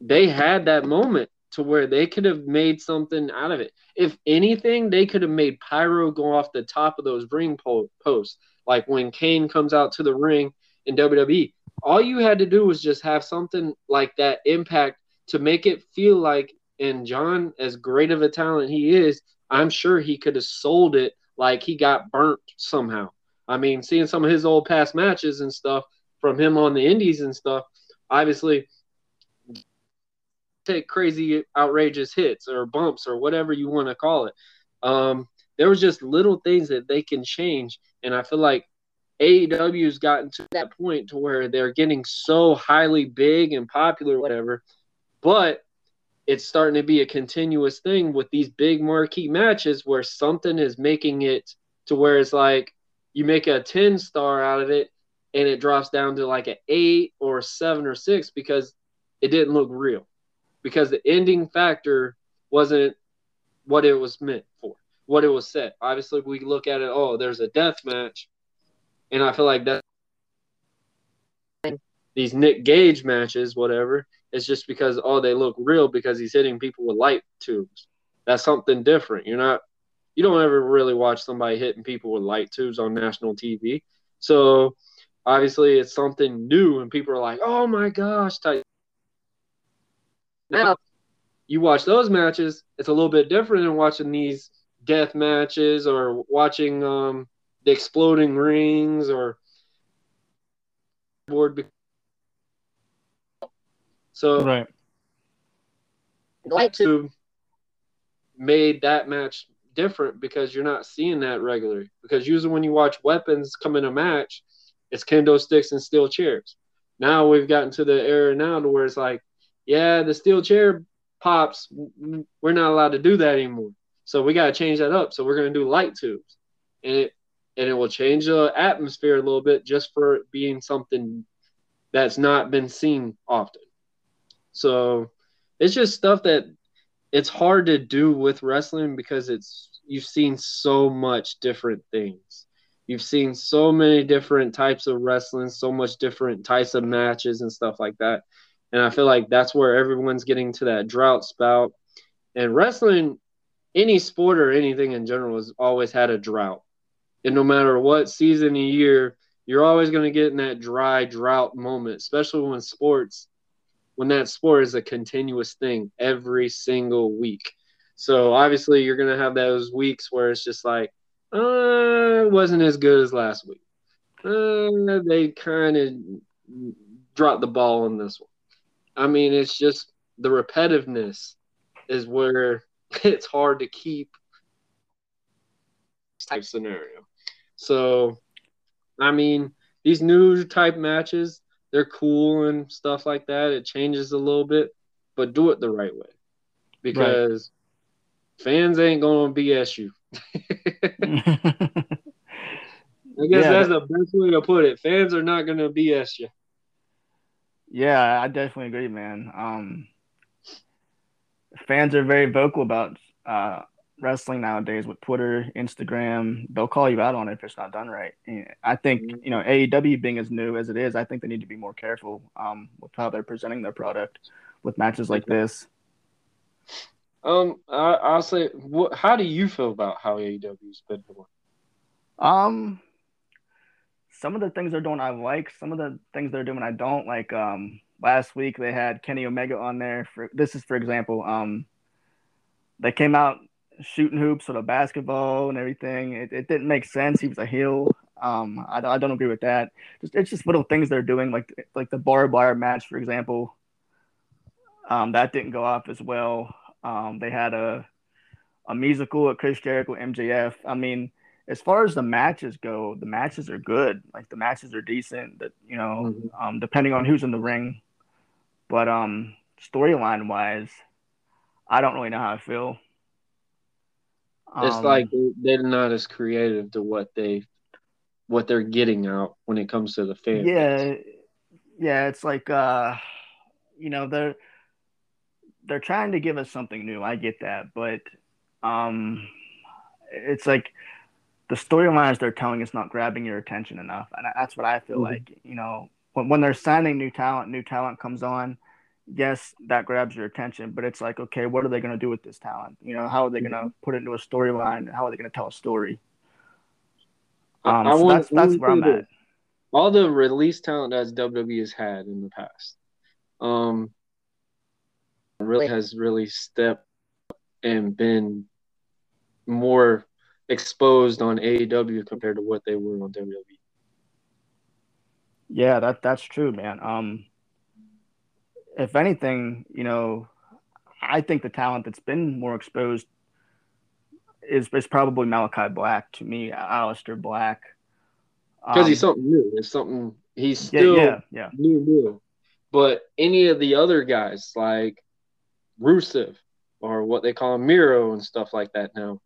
[SPEAKER 2] they had that moment to where they could have made something out of it. If anything, they could have made Pyro go off the top of those ring po- posts. Like when Kane comes out to the ring in WWE, all you had to do was just have something like that impact to make it feel like, and Jon, as great of a talent he is, I'm sure he could have sold it like he got burnt somehow. I mean, seeing some of his old past matches and stuff from him on the indies and stuff, obviously take crazy outrageous hits or bumps or whatever you want to call it. Um, there was just little things that they can change. And I feel like AEW's gotten to that point to where they're getting so highly big and popular, whatever, but it's starting to be a continuous thing with these big marquee matches where something is making it to where it's like you make a 10 star out of it and it drops down to like an eight or seven or six because it didn't look real because the ending factor wasn't what it was meant for what it was set. Obviously, we look at it. Oh, there's a death match, and I feel like that these Nick Gage matches, whatever, it's just because oh they look real because he's hitting people with light tubes. That's something different. You're not you don't ever really watch somebody hitting people with light tubes on national TV. So obviously it's something new and people are like, "Oh my gosh." Type. Now, you watch those matches, it's a little bit different than watching these death matches or watching um, the exploding rings or board. So
[SPEAKER 1] Right.
[SPEAKER 3] Light tube.
[SPEAKER 2] made that match different because you're not seeing that regularly. Because usually when you watch weapons come in a match, it's kendo sticks and steel chairs. Now we've gotten to the era now to where it's like, yeah, the steel chair pops, we're not allowed to do that anymore. So we got to change that up. So we're going to do light tubes, and it and it will change the atmosphere a little bit just for being something that's not been seen often. So it's just stuff that it's hard to do with wrestling because it's you've seen so much different things. You've seen so many different types of wrestling, so much different types of matches and stuff like that. And I feel like that's where everyone's getting to that drought spout. And wrestling, any sport or anything in general, has always had a drought. And no matter what season of year, you're always going to get in that dry drought moment, especially when sports, when that sport is a continuous thing every single week. So obviously, you're going to have those weeks where it's just like, uh, wasn't as good as last week. Uh, they kind of dropped the ball on this one. I mean, it's just the repetitiveness is where it's hard to keep type scenario. So, I mean, these new type matches, they're cool and stuff like that. It changes a little bit, but do it the right way because fans ain't going to BS you. I guess
[SPEAKER 1] Yeah,
[SPEAKER 2] that's the best way to put it. Fans are not going to BS you.
[SPEAKER 1] Yeah, I definitely agree, man. Um, fans are very vocal about uh, wrestling nowadays with Twitter, Instagram. They'll call you out on it if it's not done right. And I think
[SPEAKER 2] Mhm.
[SPEAKER 1] you know AEW being as new as it is, I think they need to be more careful um, with how they're presenting their product with matches like this.
[SPEAKER 2] Um, I, I'll say, what, how do you feel about how AEW's been doing?
[SPEAKER 1] Um, some of the things they're doing I like. Some of the things they're doing I don't like. Um, last week they had Kenny Omega on there for this is for example. Um, they came out shooting hoops with a basketball and everything. It, it didn't make sense. He was a heel. Um, I, I don't agree with that. Just it's just little things they're doing, like like the barbed wire match, for example. Um, that didn't go off as well. Um, they had a a musical at Chris Jericho MJF. I mean, as far as the matches go, the matches are good. Like the matches are decent. That you know,
[SPEAKER 2] Mhm.
[SPEAKER 1] um, depending on who's in the ring. But um, storyline wise, I don't really know how I feel.
[SPEAKER 2] It's
[SPEAKER 1] Um,
[SPEAKER 2] like they- they're not as creative to what they what they're getting out when it comes to the fan. base.
[SPEAKER 1] yeah, yeah. It's like uh, you know, they're they're trying to give us something new. I get that, but um, it's like the storylines they're telling is not grabbing your attention enough, and that's what I feel
[SPEAKER 2] Mhm.
[SPEAKER 1] like. You know, when when they're signing new talent, new talent comes on. Yes, that grabs your attention, but it's like, okay, what are they going to do with this talent? You know, how are they going to put it into a storyline? How are they going to tell a story? Um,
[SPEAKER 2] I
[SPEAKER 1] so
[SPEAKER 2] want-
[SPEAKER 1] that's that's where I'm at.
[SPEAKER 2] All the release talent that WWE has had in the past, um, really has really stepped and been more exposed on AEW compared to what they were on. WWE.
[SPEAKER 1] Yeah, that that's true, man. Um, if anything, you know, I think the talent that's been more exposed is is probably Malachi Black to me, Aleister Black.
[SPEAKER 2] Because he's
[SPEAKER 1] Um,
[SPEAKER 2] something new. It's something he's still
[SPEAKER 1] yeah, yeah,
[SPEAKER 2] new, new. But any of the other guys like Rusev or what they call Miro and stuff like that now,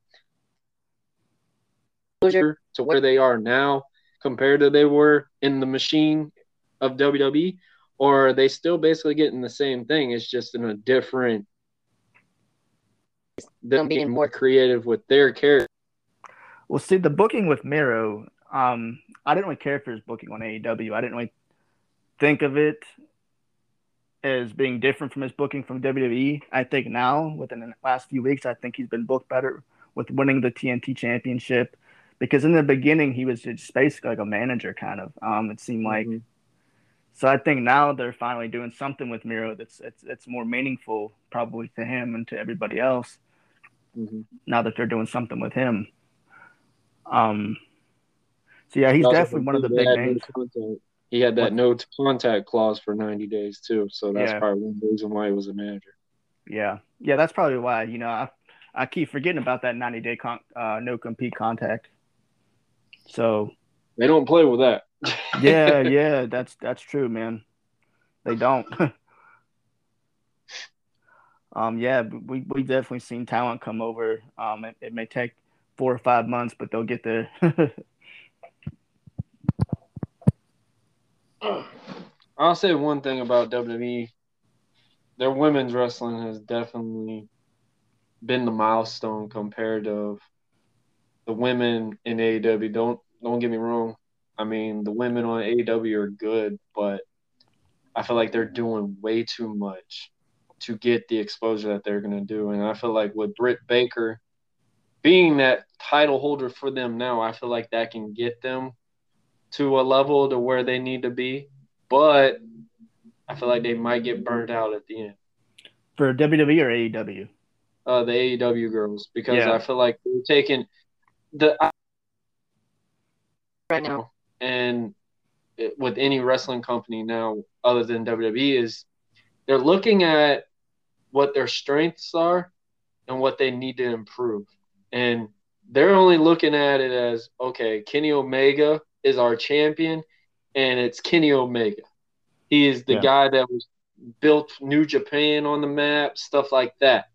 [SPEAKER 2] to where they are now compared to they were in the machine of WWE, or are they still basically getting the same thing? It's just in a different. Them
[SPEAKER 3] Them being
[SPEAKER 2] being
[SPEAKER 3] more-
[SPEAKER 2] more creative with their character
[SPEAKER 1] Well, see, the booking with Miro, um, I didn't really care for his booking on AEW. I didn't really think of it as being different from his booking from WWE. I think now, within the last few weeks, I think he's been booked better with winning the TNT Championship. Because in the beginning, he was just basically like a manager, kind of. Um, it seemed like.
[SPEAKER 2] Mhm.
[SPEAKER 1] So I think now they're finally doing something with Miro that's it's it's more meaningful, probably to him and to everybody else.
[SPEAKER 2] Mhm.
[SPEAKER 1] Now that they're doing something with him. Um. So yeah, he's definitely one of the big
[SPEAKER 2] no
[SPEAKER 1] names.
[SPEAKER 2] He had that
[SPEAKER 1] What?
[SPEAKER 2] no contact clause for 90 days too, so that's
[SPEAKER 1] Yeah.
[SPEAKER 2] probably one reason why he was a manager.
[SPEAKER 1] Yeah, yeah, that's probably why. You know, I I keep forgetting about that ninety day con- uh, no compete contact. So
[SPEAKER 2] They don't play with that.
[SPEAKER 1] yeah, yeah, that's that's true, man. They don't. um, yeah, we we definitely seen talent come over. Um, it, it may take four or five months, but they'll get there.
[SPEAKER 2] I'll say one thing about WWE. Their women's wrestling has definitely been the milestone compared to the women in AEW. Don't don't get me wrong. I mean, the women on AEW are good, but I feel like they're doing way too much to get the exposure that they're going to do. And I feel like with Britt Baker being that title holder for them now, I feel like that can get them to a level to where they need to be. But I feel like they might get burned out at the end.
[SPEAKER 1] For WWE or AEW?
[SPEAKER 2] Uh, the AEW girls, because
[SPEAKER 1] Yeah.
[SPEAKER 2] I feel like they're taking the
[SPEAKER 3] right now.
[SPEAKER 2] and it, with any wrestling company now other than WWE is they're looking at what their strengths are and what they need to improve. And they're only looking at it as okay, Kenny Omega is our champion and it's Kenny Omega. He is the
[SPEAKER 1] Yeah.
[SPEAKER 2] guy that was built New Japan on the map, stuff like that.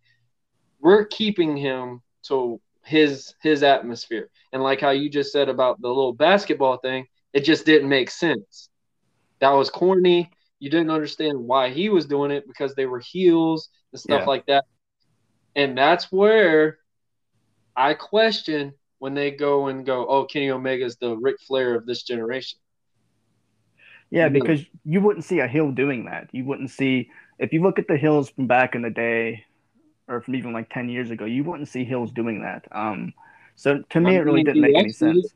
[SPEAKER 2] We're keeping him to his his atmosphere. And like how you just said about the little basketball thing, it just didn't make sense. That was corny. You didn't understand why he was doing it because they were heels and stuff
[SPEAKER 1] Yeah.
[SPEAKER 2] like that. And that's where I question when they go and go, oh, Kenny Omega's the Ric Flair of this generation.
[SPEAKER 1] Yeah, because you wouldn't see a hill doing that. You wouldn't see if you look at the hills from back in the day, or from even like ten years ago, you wouldn't see hills doing that. Um, so to me,
[SPEAKER 2] I
[SPEAKER 1] it really didn't make any
[SPEAKER 2] DX did it.
[SPEAKER 1] sense.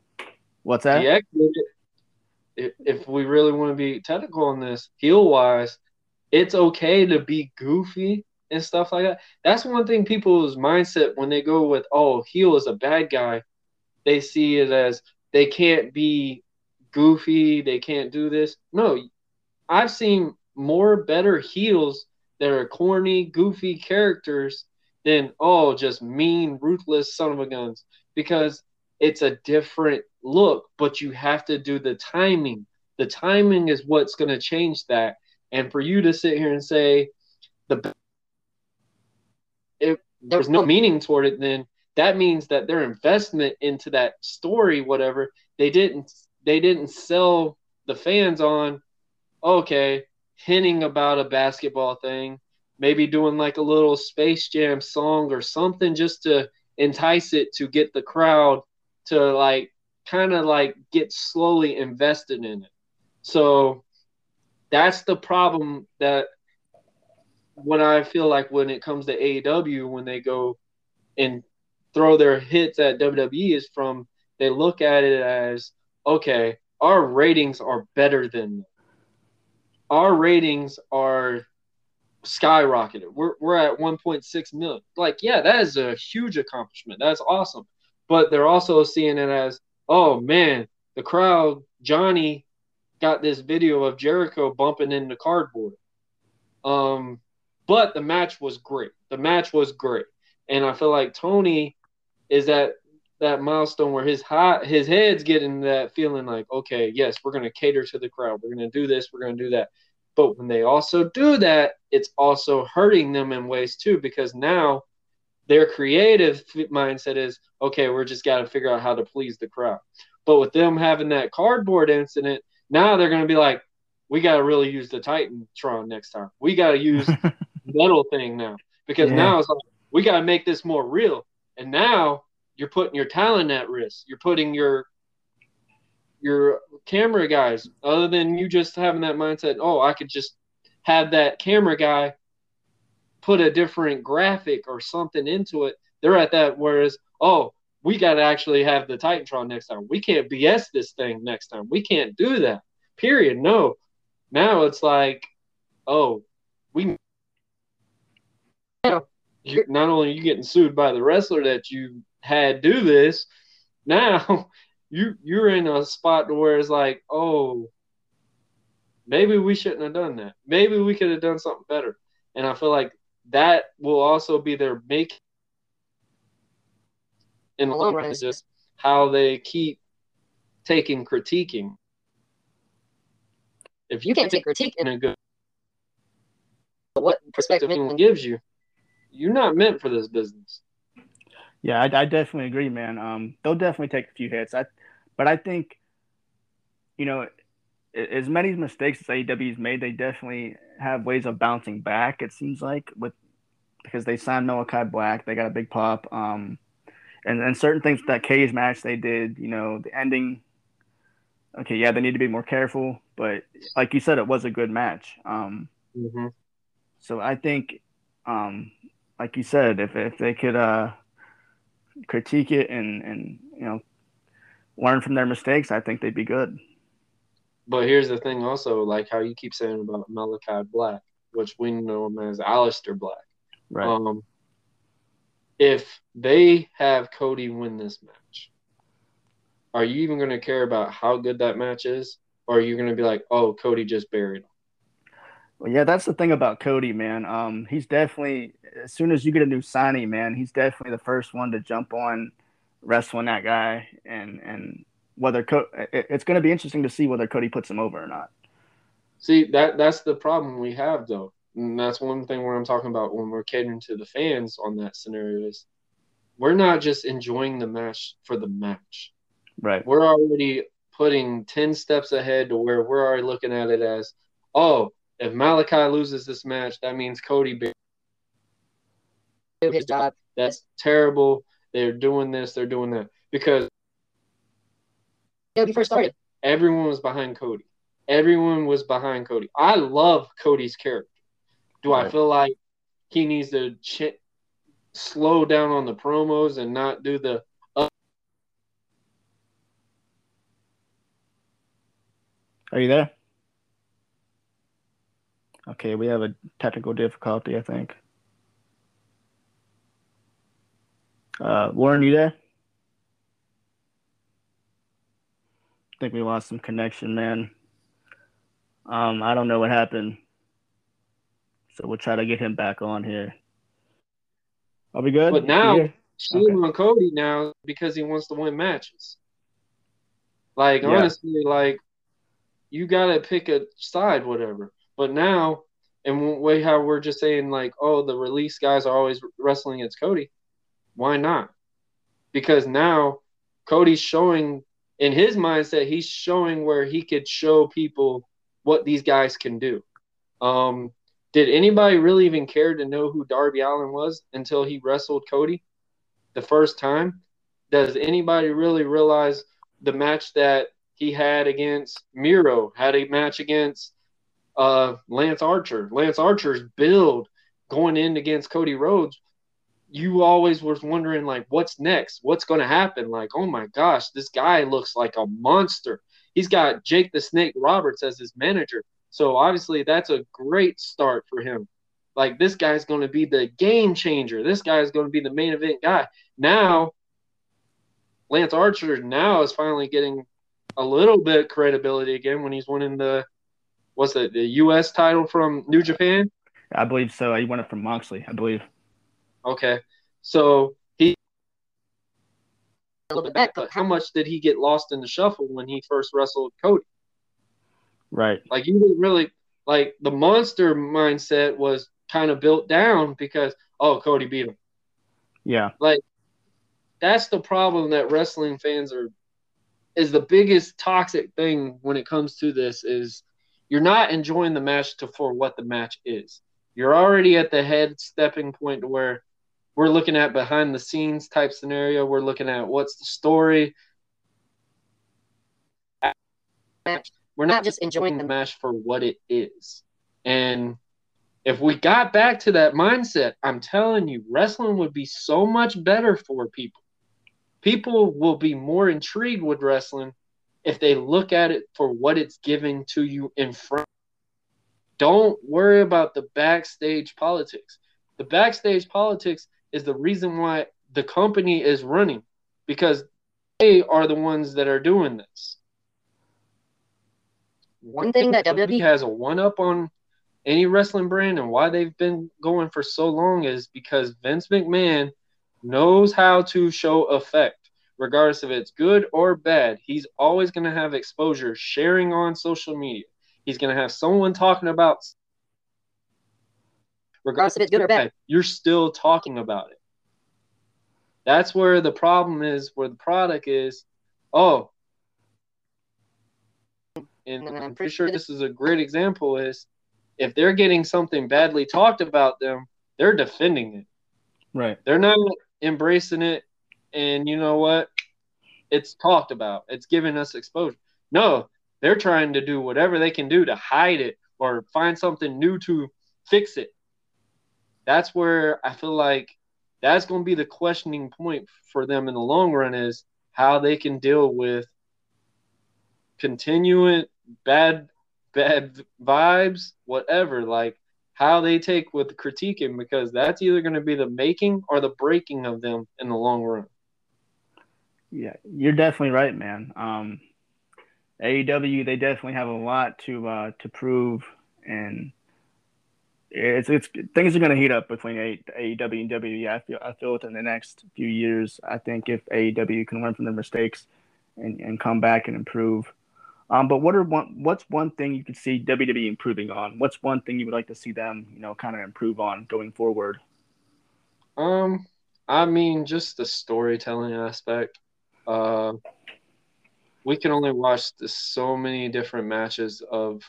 [SPEAKER 1] What's that?
[SPEAKER 2] DX. If, if we really want to be technical on this, heel wise, it's okay to be goofy and stuff like that. That's one thing people's mindset when they go with, oh, heel is a bad guy, they see it as they can't be goofy, they can't do this. No, I've seen more better heels that are corny, goofy characters than, oh, just mean, ruthless son of a guns. Because it's a different look, but you have to do the timing. The timing is what's going to change that. And for you to sit here and say the if there's no meaning toward it, then that means that their investment into that story, whatever, they didn't they didn't sell the fans on, okay, hinting about a basketball thing, maybe doing like a little Space Jam song or something just to entice it to get the crowd to like kind of like get slowly invested in it. So that's the problem that when I feel like when it comes to AEW, when they go and throw their hits at WWE is from they look at it as okay, our ratings are better than them. Our ratings are skyrocketed. We're we're at 1.6 million. Like, yeah, that is a huge accomplishment. That's awesome. But they're also seeing it as, oh man, the crowd, Johnny got this video of Jericho bumping into cardboard. Um, but the match was great. The match was great. And I feel like Tony is at that milestone where his high, his head's getting that feeling like, okay, yes, we're to cater to the crowd. We're to do this. We're to do that. But when they also do that, it's also hurting them in ways too, because now their creative mindset is, okay, we're just got to figure out how to please the crowd. But with them having that cardboard incident, now they're going to be like, we got to really use the Titantron next time. We got to use metal thing now because
[SPEAKER 1] Yeah.
[SPEAKER 2] now it's like we got to make this more real. And now you're putting your talent at risk. You're putting your your camera guys, other than you just having that mindset, oh, I could just have that camera guy put a different graphic or something into it. They're at that whereas, oh, we got to actually have the Titantron next time. We can't BS this thing next time. We can't do that. Period. No. Now it's like, oh, we you, not only are you getting sued by the wrestler that you had do this, now you you're in a spot to where it's like, oh, maybe we shouldn't have done that. Maybe we could have done something better. And I feel like that will also be their make in the long run is just how they keep taking critiquing. If you can't take critique in a good what perspective anyone gives you, you're not meant for this business.
[SPEAKER 1] Yeah, I, I definitely agree, man. Um, they'll definitely take a few hits. I, but I think, you know, as many mistakes as AEW's made, they definitely have ways of bouncing back. It seems like with because they signed Malachi Black, they got a big pop. Um, and and certain things that cage match they did, you know, the ending. Okay, yeah, they need to be more careful, but like you said, it was a good match. Um,
[SPEAKER 2] mm-hmm.
[SPEAKER 1] So I think, um, like you said, if if they could uh, critique it and and you know learn from their mistakes, I think they'd be good.
[SPEAKER 2] But here's the thing, also, like how you keep saying about Malachi Black, which we know him as Aleister Black.
[SPEAKER 1] Right.
[SPEAKER 2] Um, if they have Cody win this match, are you even going to care about how good that match is? Or are you going to be like, oh, Cody just buried him?
[SPEAKER 1] Well, yeah, that's the thing about Cody, man. Um, he's definitely as soon as you get a new signing, man, he's definitely the first one to jump on wrestling that guy, and and whether Co- it's going to be interesting to see whether Cody puts him over or not.
[SPEAKER 2] See that that's the problem we have though, and that's one thing where I'm talking about when we're catering to the fans on that scenario is we're not just enjoying the match for the match.
[SPEAKER 1] Right.
[SPEAKER 2] We're already putting 10 steps ahead to where we're already looking at it as, oh, if Malachi loses this match, that means Cody his job. That's terrible. They're doing this, they're doing that. Because
[SPEAKER 3] yeah, we first started.
[SPEAKER 2] Everyone was behind Cody. Everyone was behind Cody. I love Cody's character. Do right. I feel like he needs to ch- slow down on the promos and not do the
[SPEAKER 1] Are you there? Okay, we have a technical difficulty, I think. Uh, Warren, you there? I think we lost some connection, man. Um, I don't know what happened. So we'll try to get him back on here. Are we good?
[SPEAKER 2] But now, shooting okay. on Cody now because he wants to win matches. Like, yeah. honestly, like, you got to pick a side, whatever. But now, and way how we're just saying, like, oh, the release guys are always wrestling against Cody. Why not? Because now Cody's showing in his mindset, he's showing where he could show people what these guys can do. Um, did anybody really even care to know who Darby Allin was until he wrestled Cody the first time? Does anybody really realize the match that he had against Miro, had a match against uh, Lance Archer? Lance Archer's build going in against Cody Rhodes, you always was wondering like what's next? What's going to happen? Like, oh my gosh, this guy looks like a monster. He's got Jake the Snake Roberts as his manager. So obviously that's a great start for him. Like this guy's going to be the game changer. This guy is going to be the main event guy. Now, Lance Archer now is finally getting a little bit credibility again when he's winning the what's it the U.S. title from New Japan.
[SPEAKER 1] I believe so. He won it from Moxley, I believe.
[SPEAKER 2] Okay, so he a little bit back, but how much did he get lost in the shuffle when he first wrestled Cody?
[SPEAKER 1] Right.
[SPEAKER 2] Like you didn't really like the monster mindset was kind of built down because oh Cody beat him.
[SPEAKER 1] Yeah.
[SPEAKER 2] Like that's the problem that wrestling fans are is the biggest toxic thing when it comes to this is you're not enjoying the match to for what the match is. You're already at the head stepping point to where we're looking at behind the scenes type scenario. We're looking at what's the story. We're not just enjoying the match for what it is. And if we got back to that mindset, I'm telling you, wrestling would be so much better for people. People will be more intrigued with wrestling if they look at it for what it's giving to you in front. Don't worry about the backstage politics. The backstage politics is the reason why the company is running because they are the ones that are doing this. One thing that WWE has a one up on any wrestling brand and why they've been going for so long is because Vince McMahon knows how to show effect. Regardless if it's good or bad, he's always going to have exposure sharing on social media. He's going to have someone talking about regardless if it's good or bad, you're still talking about it. That's where the problem is, where the product is, oh, and I'm pretty sure this is a great example is if they're getting something badly talked about them, they're defending it.
[SPEAKER 1] Right.
[SPEAKER 2] They're not embracing it and you know what? It's talked about. It's giving us exposure. No, they're trying to do whatever they can do to hide it or find something new to fix it. That's where I feel like that's going to be the questioning point for them in the long run is how they can deal with continuing bad bad vibes, whatever, like how they take with critiquing because that's either going to be the making or the breaking of them in the long run.
[SPEAKER 1] Yeah, you're definitely right, man. Um, AEW they definitely have a lot to uh, to prove, and it's it's things are going to heat up between AEW and WWE. I feel I feel within the next few years. I think if AEW can learn from their mistakes and, and come back and improve. Um, but what are one what's one thing you could see WWE improving on? What's one thing you would like to see them, you know, kind of improve on going forward?
[SPEAKER 2] Um, I mean, just the storytelling aspect. Uh, we can only watch this, so many different matches of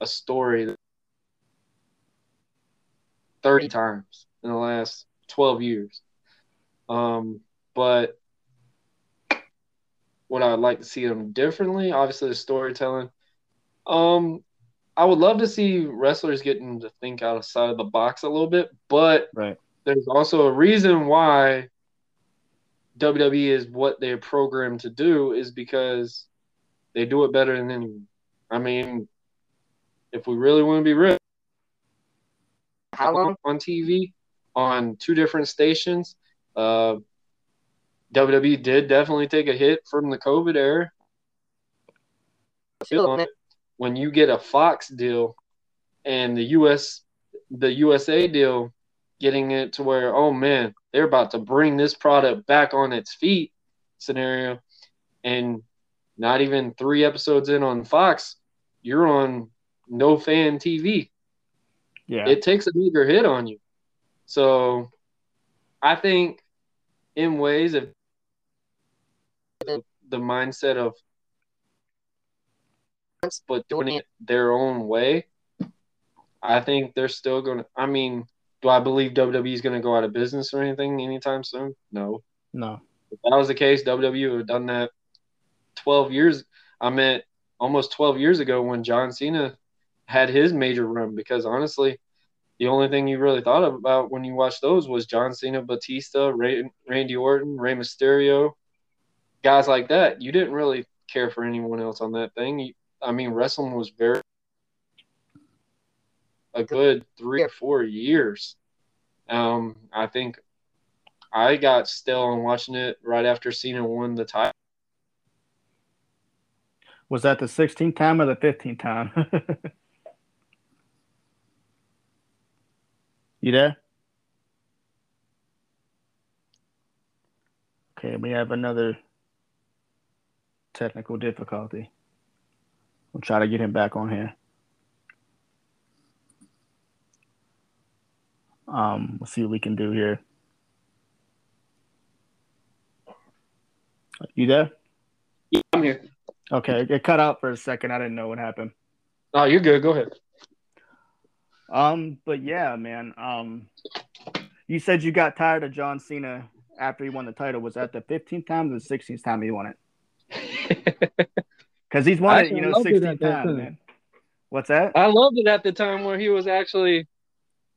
[SPEAKER 2] a story 30 times in the last 12 years. Um, but what I would like to see them differently, obviously the storytelling. Um, I would love to see wrestlers getting to think outside of the box a little bit, but
[SPEAKER 1] right.
[SPEAKER 2] there's also a reason why WWE is what they're programmed to do is because they do it better than anyone. I mean, if we really want to be real, long on TV on two different stations? Uh, WWE did definitely take a hit from the COVID era. Feel on it when you get a Fox deal and the US the USA deal getting it to where oh man they're about to bring this product back on its feet scenario and not even three episodes in on Fox, you're on no fan TV.
[SPEAKER 1] Yeah.
[SPEAKER 2] It takes a bigger hit on you. So I think in ways of the, the mindset of but doing it their own way, I think they're still gonna I mean, do I believe WWE is going to go out of business or anything anytime soon? No.
[SPEAKER 1] No.
[SPEAKER 2] If that was the case, WWE would have done that 12 years. I meant almost 12 years ago when John Cena had his major run because honestly, the only thing you really thought about when you watched those was John Cena, Batista, Ray, Randy Orton, Rey Mysterio, guys like that. You didn't really care for anyone else on that thing. You, I mean, wrestling was very a good three or four years. Um, I think I got still on watching it right after Cena won the title.
[SPEAKER 1] Was that the 16th time or the 15th time? you there? Okay, we have another technical difficulty. We'll try to get him back on here. Um, we'll see what we can do here. You there?
[SPEAKER 2] Yeah, I'm here.
[SPEAKER 1] Okay, it cut out for a second. I didn't know what happened.
[SPEAKER 2] Oh, you're good. Go ahead.
[SPEAKER 1] Um, but yeah, man. Um, you said you got tired of John Cena after he won the title. Was that the 15th time or the 16th time he won it? Because he's won
[SPEAKER 2] I
[SPEAKER 1] it, you know,
[SPEAKER 2] loved it
[SPEAKER 1] 16 times,
[SPEAKER 2] time.
[SPEAKER 1] man. What's that?
[SPEAKER 2] I loved it at the time where he was actually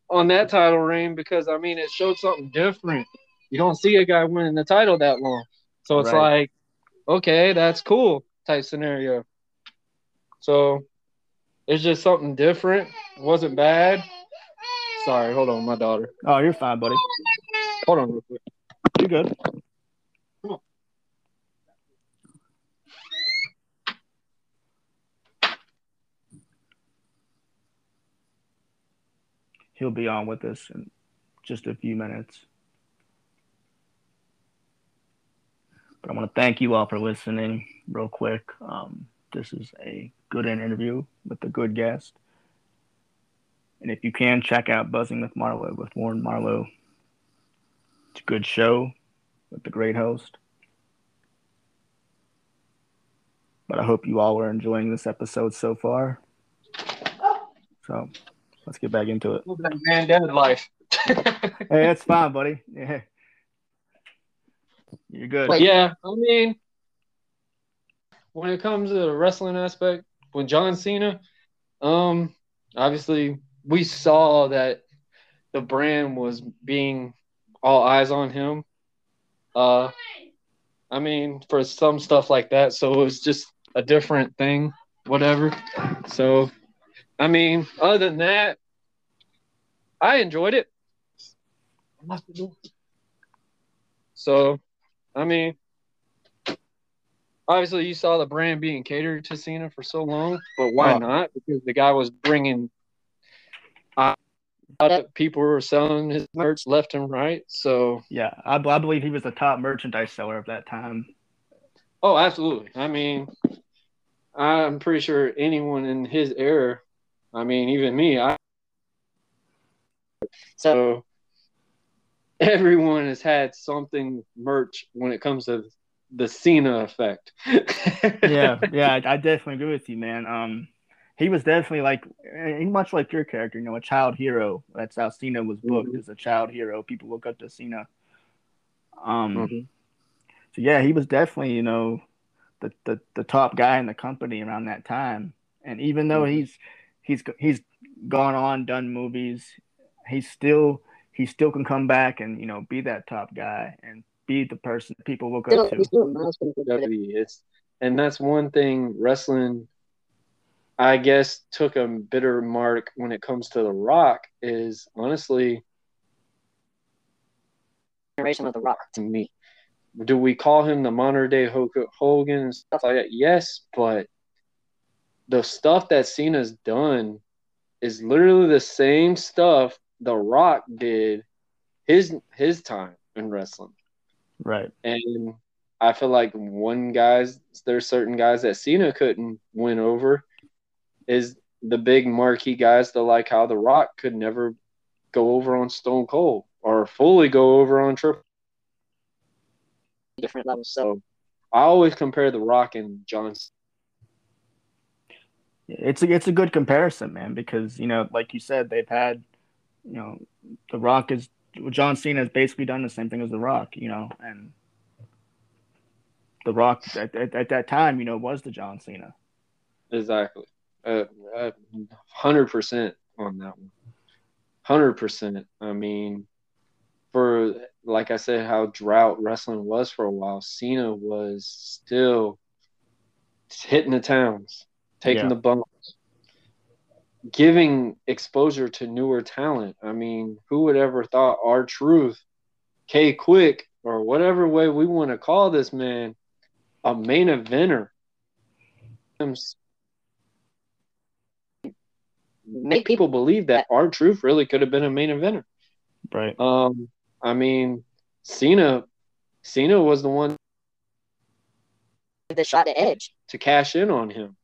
[SPEAKER 2] on that title reign because I mean it showed something different. You don't see a guy winning the title that long. So it's
[SPEAKER 1] Right.
[SPEAKER 2] like, okay, that's cool type scenario. So it's just something different. It wasn't bad. Sorry, hold on, my daughter.
[SPEAKER 1] Oh, you're fine, buddy.
[SPEAKER 2] Hold on real quick.
[SPEAKER 1] You're good. He'll be on with us in just a few minutes. But I want to thank you all for listening real quick. Um, this is a good interview with a good guest. And if you can, check out Buzzing with Marlowe with Warren Marlowe. It's a good show with a great host. But I hope you all are enjoying this episode so far. So let's get back into it.
[SPEAKER 2] Man, dead life.
[SPEAKER 1] Hey, that's fine, buddy. Yeah. You're good.
[SPEAKER 3] Wait.
[SPEAKER 2] yeah, I mean, when it comes to the wrestling aspect, with John Cena, um, obviously we saw that the brand was being all eyes on him. Uh, I mean, for some stuff like that, so it was just a different thing, whatever. So, I mean, other than that, I enjoyed it. So, I mean, obviously you saw the brand being catered to Cena for so long, but why
[SPEAKER 1] Oh.
[SPEAKER 2] not? Because the guy was bringing uh, people were selling his merch left and right. So,
[SPEAKER 1] Yeah, I, I believe he was the top merchandise seller of that time.
[SPEAKER 2] oh, absolutely. I mean, I'm pretty sure anyone in his era, I mean, even me, I so everyone has had something merch when it comes to the Cena effect.
[SPEAKER 1] yeah, yeah, I, I definitely agree with you, man. Um, he was definitely like, eh, much like your character, you know, a child hero. That's how Cena was booked
[SPEAKER 2] Mhm.
[SPEAKER 1] as a child hero. People look up to Cena. Um,
[SPEAKER 2] Mhm.
[SPEAKER 1] so yeah, he was definitely, you know, the, the the top guy in the company around that time. And even though
[SPEAKER 2] Mhm.
[SPEAKER 1] he's he's he's gone on, done movies, he's still he still can come back and you know be that top guy and be the person people look
[SPEAKER 3] Still,
[SPEAKER 1] up to.
[SPEAKER 3] he's still a milestone for the-
[SPEAKER 2] WWE. It's and that's one thing wrestling I guess took a bitter mark when it comes to The Rock is honestly
[SPEAKER 3] generation of the Rock.
[SPEAKER 2] to me. Do we call him the modern day Hogan and stuff like that? Yes, but the stuff that Cena's done is literally the same stuff The Rock did his his time in wrestling.
[SPEAKER 1] Right.
[SPEAKER 2] And I feel like one guys there's certain guys that Cena couldn't win over is the big marquee guys that like how The Rock could never go over on Stone Cold or fully go over on Triple.
[SPEAKER 3] different levels. So
[SPEAKER 2] So I always compare The Rock and John.
[SPEAKER 1] It's a it's a good comparison, man, because you know, like you said, they've had, you know, The Rock is John Cena has basically done the same thing as The Rock, you know, and The Rock at, at, at that time, you know, was the John Cena.
[SPEAKER 2] Exactly. Uh, uh, 100% on that one. 100%. I mean, for, like I said, how drought wrestling was for a while, Cena was still hitting the towns, taking
[SPEAKER 1] Yeah.
[SPEAKER 2] the bumps, giving exposure to newer talent. I mean, who would ever thought R-Truth, K Quick, or whatever way we want to call this man, a main eventer? make people believe that R-Truth really could have been a main eventer.
[SPEAKER 1] Right.
[SPEAKER 2] Um, I mean, Cena, Cena was the one
[SPEAKER 3] the shot to Edge.
[SPEAKER 2] to cash in on him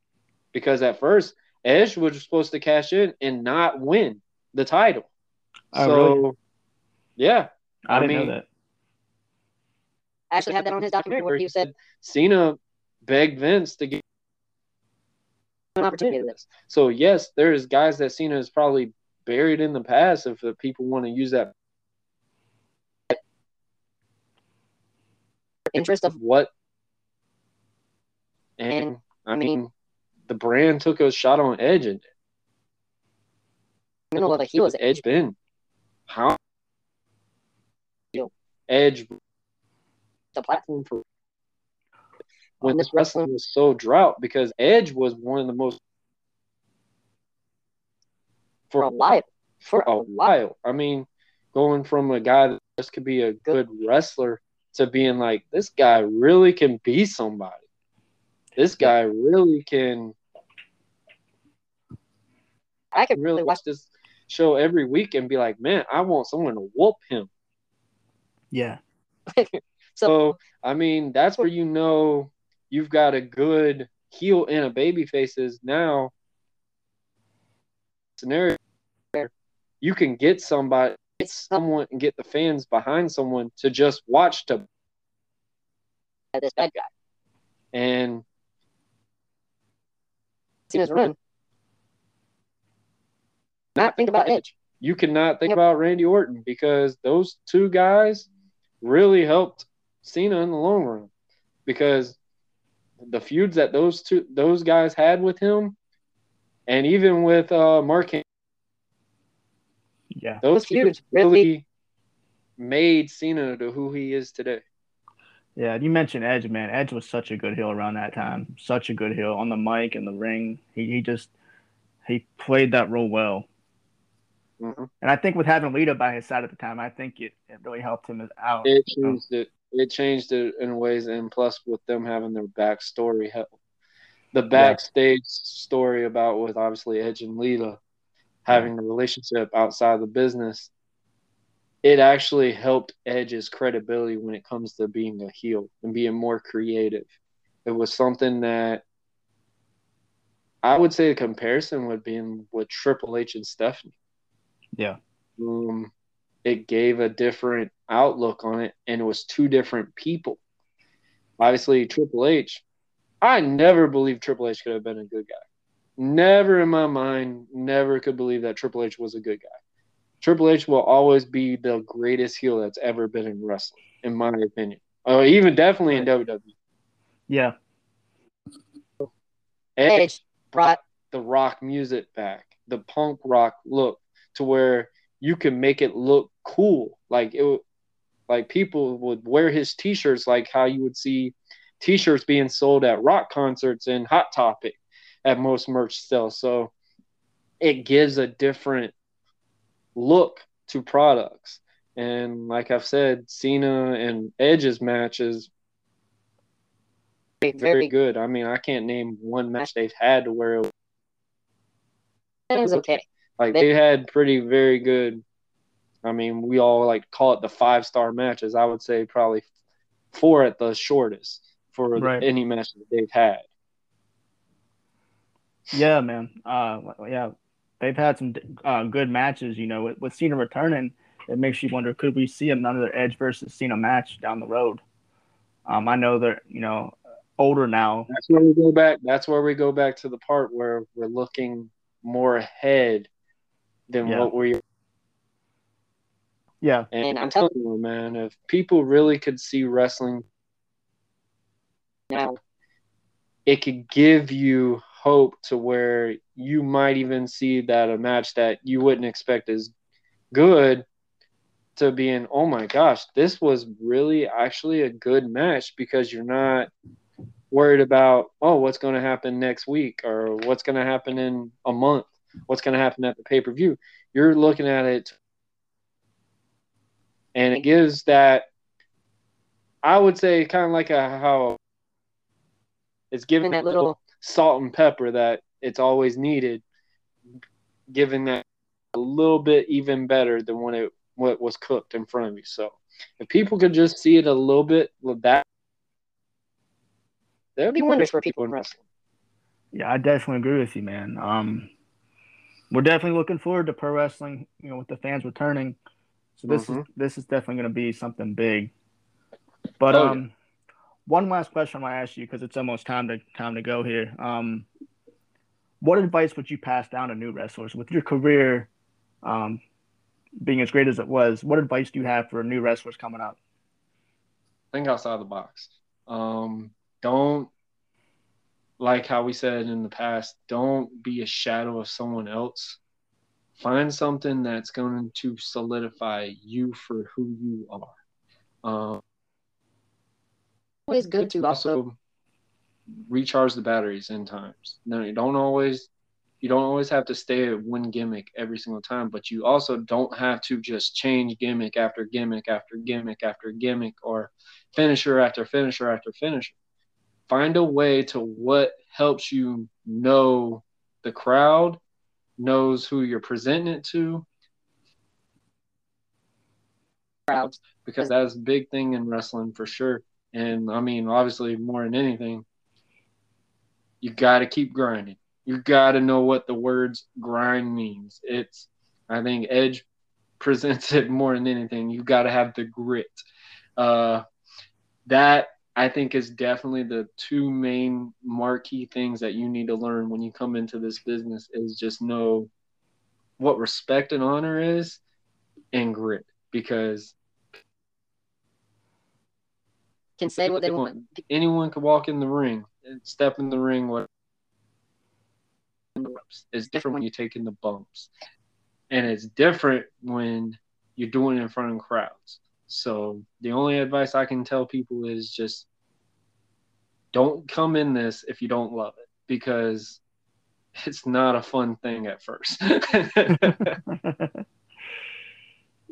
[SPEAKER 2] because at first Edge was supposed to cash in and not win the title.
[SPEAKER 1] Oh,
[SPEAKER 2] so,
[SPEAKER 1] really?
[SPEAKER 2] yeah,
[SPEAKER 1] I,
[SPEAKER 2] I
[SPEAKER 1] didn't
[SPEAKER 2] mean,
[SPEAKER 1] know that.
[SPEAKER 3] I actually had that on his documentary where he said
[SPEAKER 2] Cena begged Vince to get
[SPEAKER 3] an opportunity to this.
[SPEAKER 2] So yes, there is guys that Cena is probably buried in the past if the people want to use that
[SPEAKER 3] interest of
[SPEAKER 2] what and, and I mean the brand took a shot on Edge, and
[SPEAKER 3] middle of a heel is
[SPEAKER 2] Edge been how Edge
[SPEAKER 3] the platform for
[SPEAKER 2] when this wrestling was so drought because Edge was one of the most
[SPEAKER 3] for a while.
[SPEAKER 2] For a while. I mean, going from a guy that just could be a good wrestler to being like, this guy really can be somebody. This guy really can.
[SPEAKER 3] I could
[SPEAKER 2] really watch this show every week and be like, man, I want someone to whoop him.
[SPEAKER 1] Yeah.
[SPEAKER 2] so, so, I mean, that's where you know you've got a good heel and a baby faces now scenario where you can get somebody get someone and get the fans behind someone to just watch to
[SPEAKER 3] this bad guy.
[SPEAKER 2] And
[SPEAKER 3] seen his run. Not think about Edge.
[SPEAKER 2] You cannot think about Randy Orton because those two guys really helped Cena in the long run. Because the feuds that those two those guys had with him, and even with uh, Mark,
[SPEAKER 1] yeah,
[SPEAKER 2] those feuds really made Cena to who he is today.
[SPEAKER 1] Yeah, you mentioned Edge, man. Edge was such a good heel around that time. Such a good heel on the mic and the ring. He he just he played that role well. Mm-hmm. And I think with having Lita by his side at the time, I think it, it really helped him out.
[SPEAKER 2] It changed it. It changed it in ways, and plus with them having their backstory, the backstage yeah. story about with obviously Edge and Lita having the relationship outside the business, it actually helped Edge's credibility when it comes to being a heel and being more creative. It was something that I would say a comparison would be in with Triple H and Stephanie.
[SPEAKER 1] Yeah.
[SPEAKER 2] Um, it gave a different outlook on it, and it was two different people. Obviously, Triple H, I never believed Triple H could have been a good guy. Never in my mind, never could believe that Triple H was a good guy. Triple H will always be the greatest heel that's ever been in wrestling, in my opinion. Or even definitely in WWE.
[SPEAKER 1] Yeah.
[SPEAKER 2] Edge brought the rock music back, the punk rock look to where you can make it look cool. Like it, like people would wear his T-shirts, like how you would see T-shirts being sold at rock concerts and Hot Topic at most merch sales. So it gives a different look to products. And like I've said, Cena and Edge's matches very good. I mean, I can't name one match they've had to where it
[SPEAKER 3] was okay.
[SPEAKER 2] Like they had pretty very good. I mean, we all like call it the five star matches. I would say probably four at the shortest for right. any match that they've had.
[SPEAKER 1] Yeah, man. Uh, yeah, they've had some uh, good matches. You know, with, with Cena returning, it makes you wonder: could we see him on another Edge versus Cena match down the road? Um, I know they're you know older now.
[SPEAKER 2] That's where we go back. That's where we go back to the part where we're looking more ahead than yeah. what you?
[SPEAKER 1] yeah
[SPEAKER 2] and, and i'm telling you man if people really could see wrestling
[SPEAKER 3] now
[SPEAKER 2] it could give you hope to where you might even see that a match that you wouldn't expect is good to being oh my gosh this was really actually a good match because you're not worried about oh what's going to happen next week or what's going to happen in a month what's going to happen at the pay per view. You're looking at it, and it gives that. I would say kind of like a how it's giving that little salt and pepper that it's always needed, giving that a little bit even better than when it what was cooked in front of you. So if people could just see it a little bit with that, that would be wonders for people in wrestling.
[SPEAKER 1] Yeah, I definitely agree with you, man. Um, we're definitely looking forward to pro wrestling. You know, with the fans returning, so this mm-hmm. is this is definitely going to be something big. But oh, um, yeah. one last question I want to ask you because it's almost time to time to go here. Um, what advice would you pass down to new wrestlers with your career um, being as great as it was? What advice do you have for new wrestlers coming up?
[SPEAKER 2] think outside the box. Um, don't like how we said in the past. Don't be a shadow of someone else. Find something that's going to solidify you for who you are. Um,
[SPEAKER 3] Always good to also
[SPEAKER 2] recharge the batteries in times. No, you don't always you don't always have to stay at one gimmick every single time, but you also don't have to just change gimmick after gimmick after gimmick after gimmick or finisher after finisher after finisher. Find a way to what helps you know the crowd, knows who you're presenting it to.
[SPEAKER 3] Crowds.
[SPEAKER 2] Because that's a big thing in wrestling for sure. And I mean, obviously, more than anything, you got to keep grinding. You got to know what the words grind means. It's, I think Edge presents it more than anything. You got to have the grit. Uh, that I think is definitely the two main marquee things that you need to learn when you come into this business is just know what respect and honor is and grit because
[SPEAKER 3] can say what they want.
[SPEAKER 2] Anyone can walk in the ring and step in the ring. What it's different when you're taking the bumps, and it's different when you're doing it in front of crowds. So the only advice I can tell people is just don't come in this if you don't love it because it's not a fun thing at first.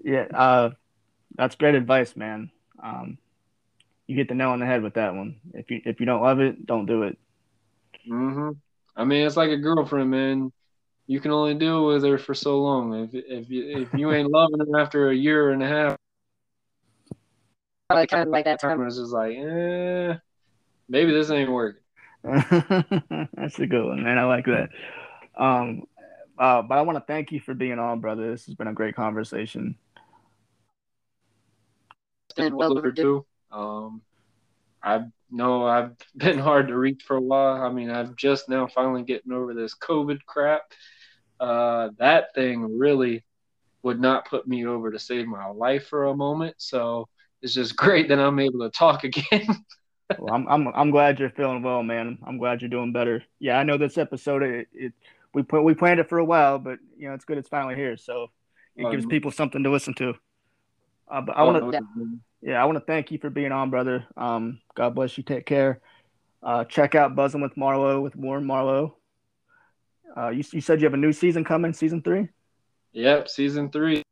[SPEAKER 1] yeah, uh, that's great advice, man. Um, you get the nail on the head with that one. If you if you don't love it, don't do it.
[SPEAKER 2] Mm-hmm. I mean, it's like a girlfriend, man. You can only deal with her for so long. If if you if you ain't loving her after a year and a half,
[SPEAKER 3] probably kind of like that
[SPEAKER 2] term. It's just like, eh, maybe this ain't working.
[SPEAKER 1] That's a good one, man. I like that. Um, uh, but I want to thank you for being on, brother. This has been a great conversation.
[SPEAKER 2] Been well overdue. Um, I know I've been hard to reach for a while. I mean, I'm just now finally getting over this COVID crap. Uh, that thing really would not put me over to save my life for a moment. So it's just great that I'm able to talk again.
[SPEAKER 1] Well, I'm, I'm I'm glad you're feeling well, man. I'm glad you're doing better. Yeah, I know this episode it, it we put we planned it for a while, but you know it's good it's finally here. So it um, gives people something to listen to. Uh, but I want to yeah, I want to thank you for being on, brother. Um, God bless you. Take care. Uh, check out Buzzing with Marlowe with Warren Marlowe. Uh, you, you said you have a new season coming, season three?
[SPEAKER 2] Yep, season three.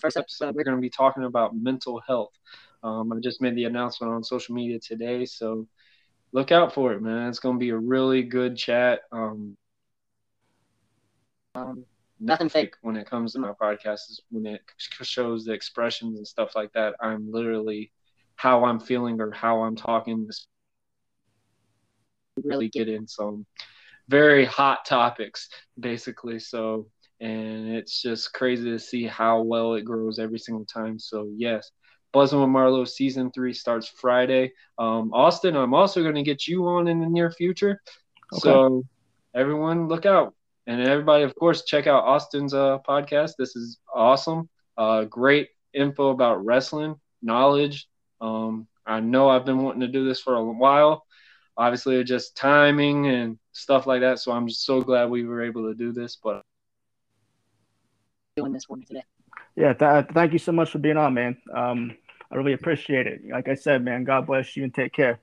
[SPEAKER 2] First episode, we're going to be talking about mental health. Um, I just made the announcement on social media today, so look out for it, man. It's going to be a really good chat. Um, um, nothing fake when it comes to my podcast is when it shows the expressions and stuff like that i'm literally how i'm feeling or how i'm talking This really get in some very hot topics basically so and it's just crazy to see how well it grows every single time so yes Buzzing with Marlowe season three starts Friday. Um, Austin, I'm also going to get you on in the near future. Okay. So everyone look out. And everybody, of course, check out Austin's uh, podcast. This is awesome. Uh, great info about wrestling, knowledge. Um, I know I've been wanting to do this for a while. Obviously, just timing and stuff like that. So I'm just so glad we were able to do this. But
[SPEAKER 3] doing this for me today.
[SPEAKER 1] Yeah, th- thank you so much for being on, man. Um, I really appreciate it. Like I said, man, God bless you and take care.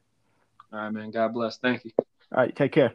[SPEAKER 2] All right, man. God bless. Thank you.
[SPEAKER 1] All right, take care.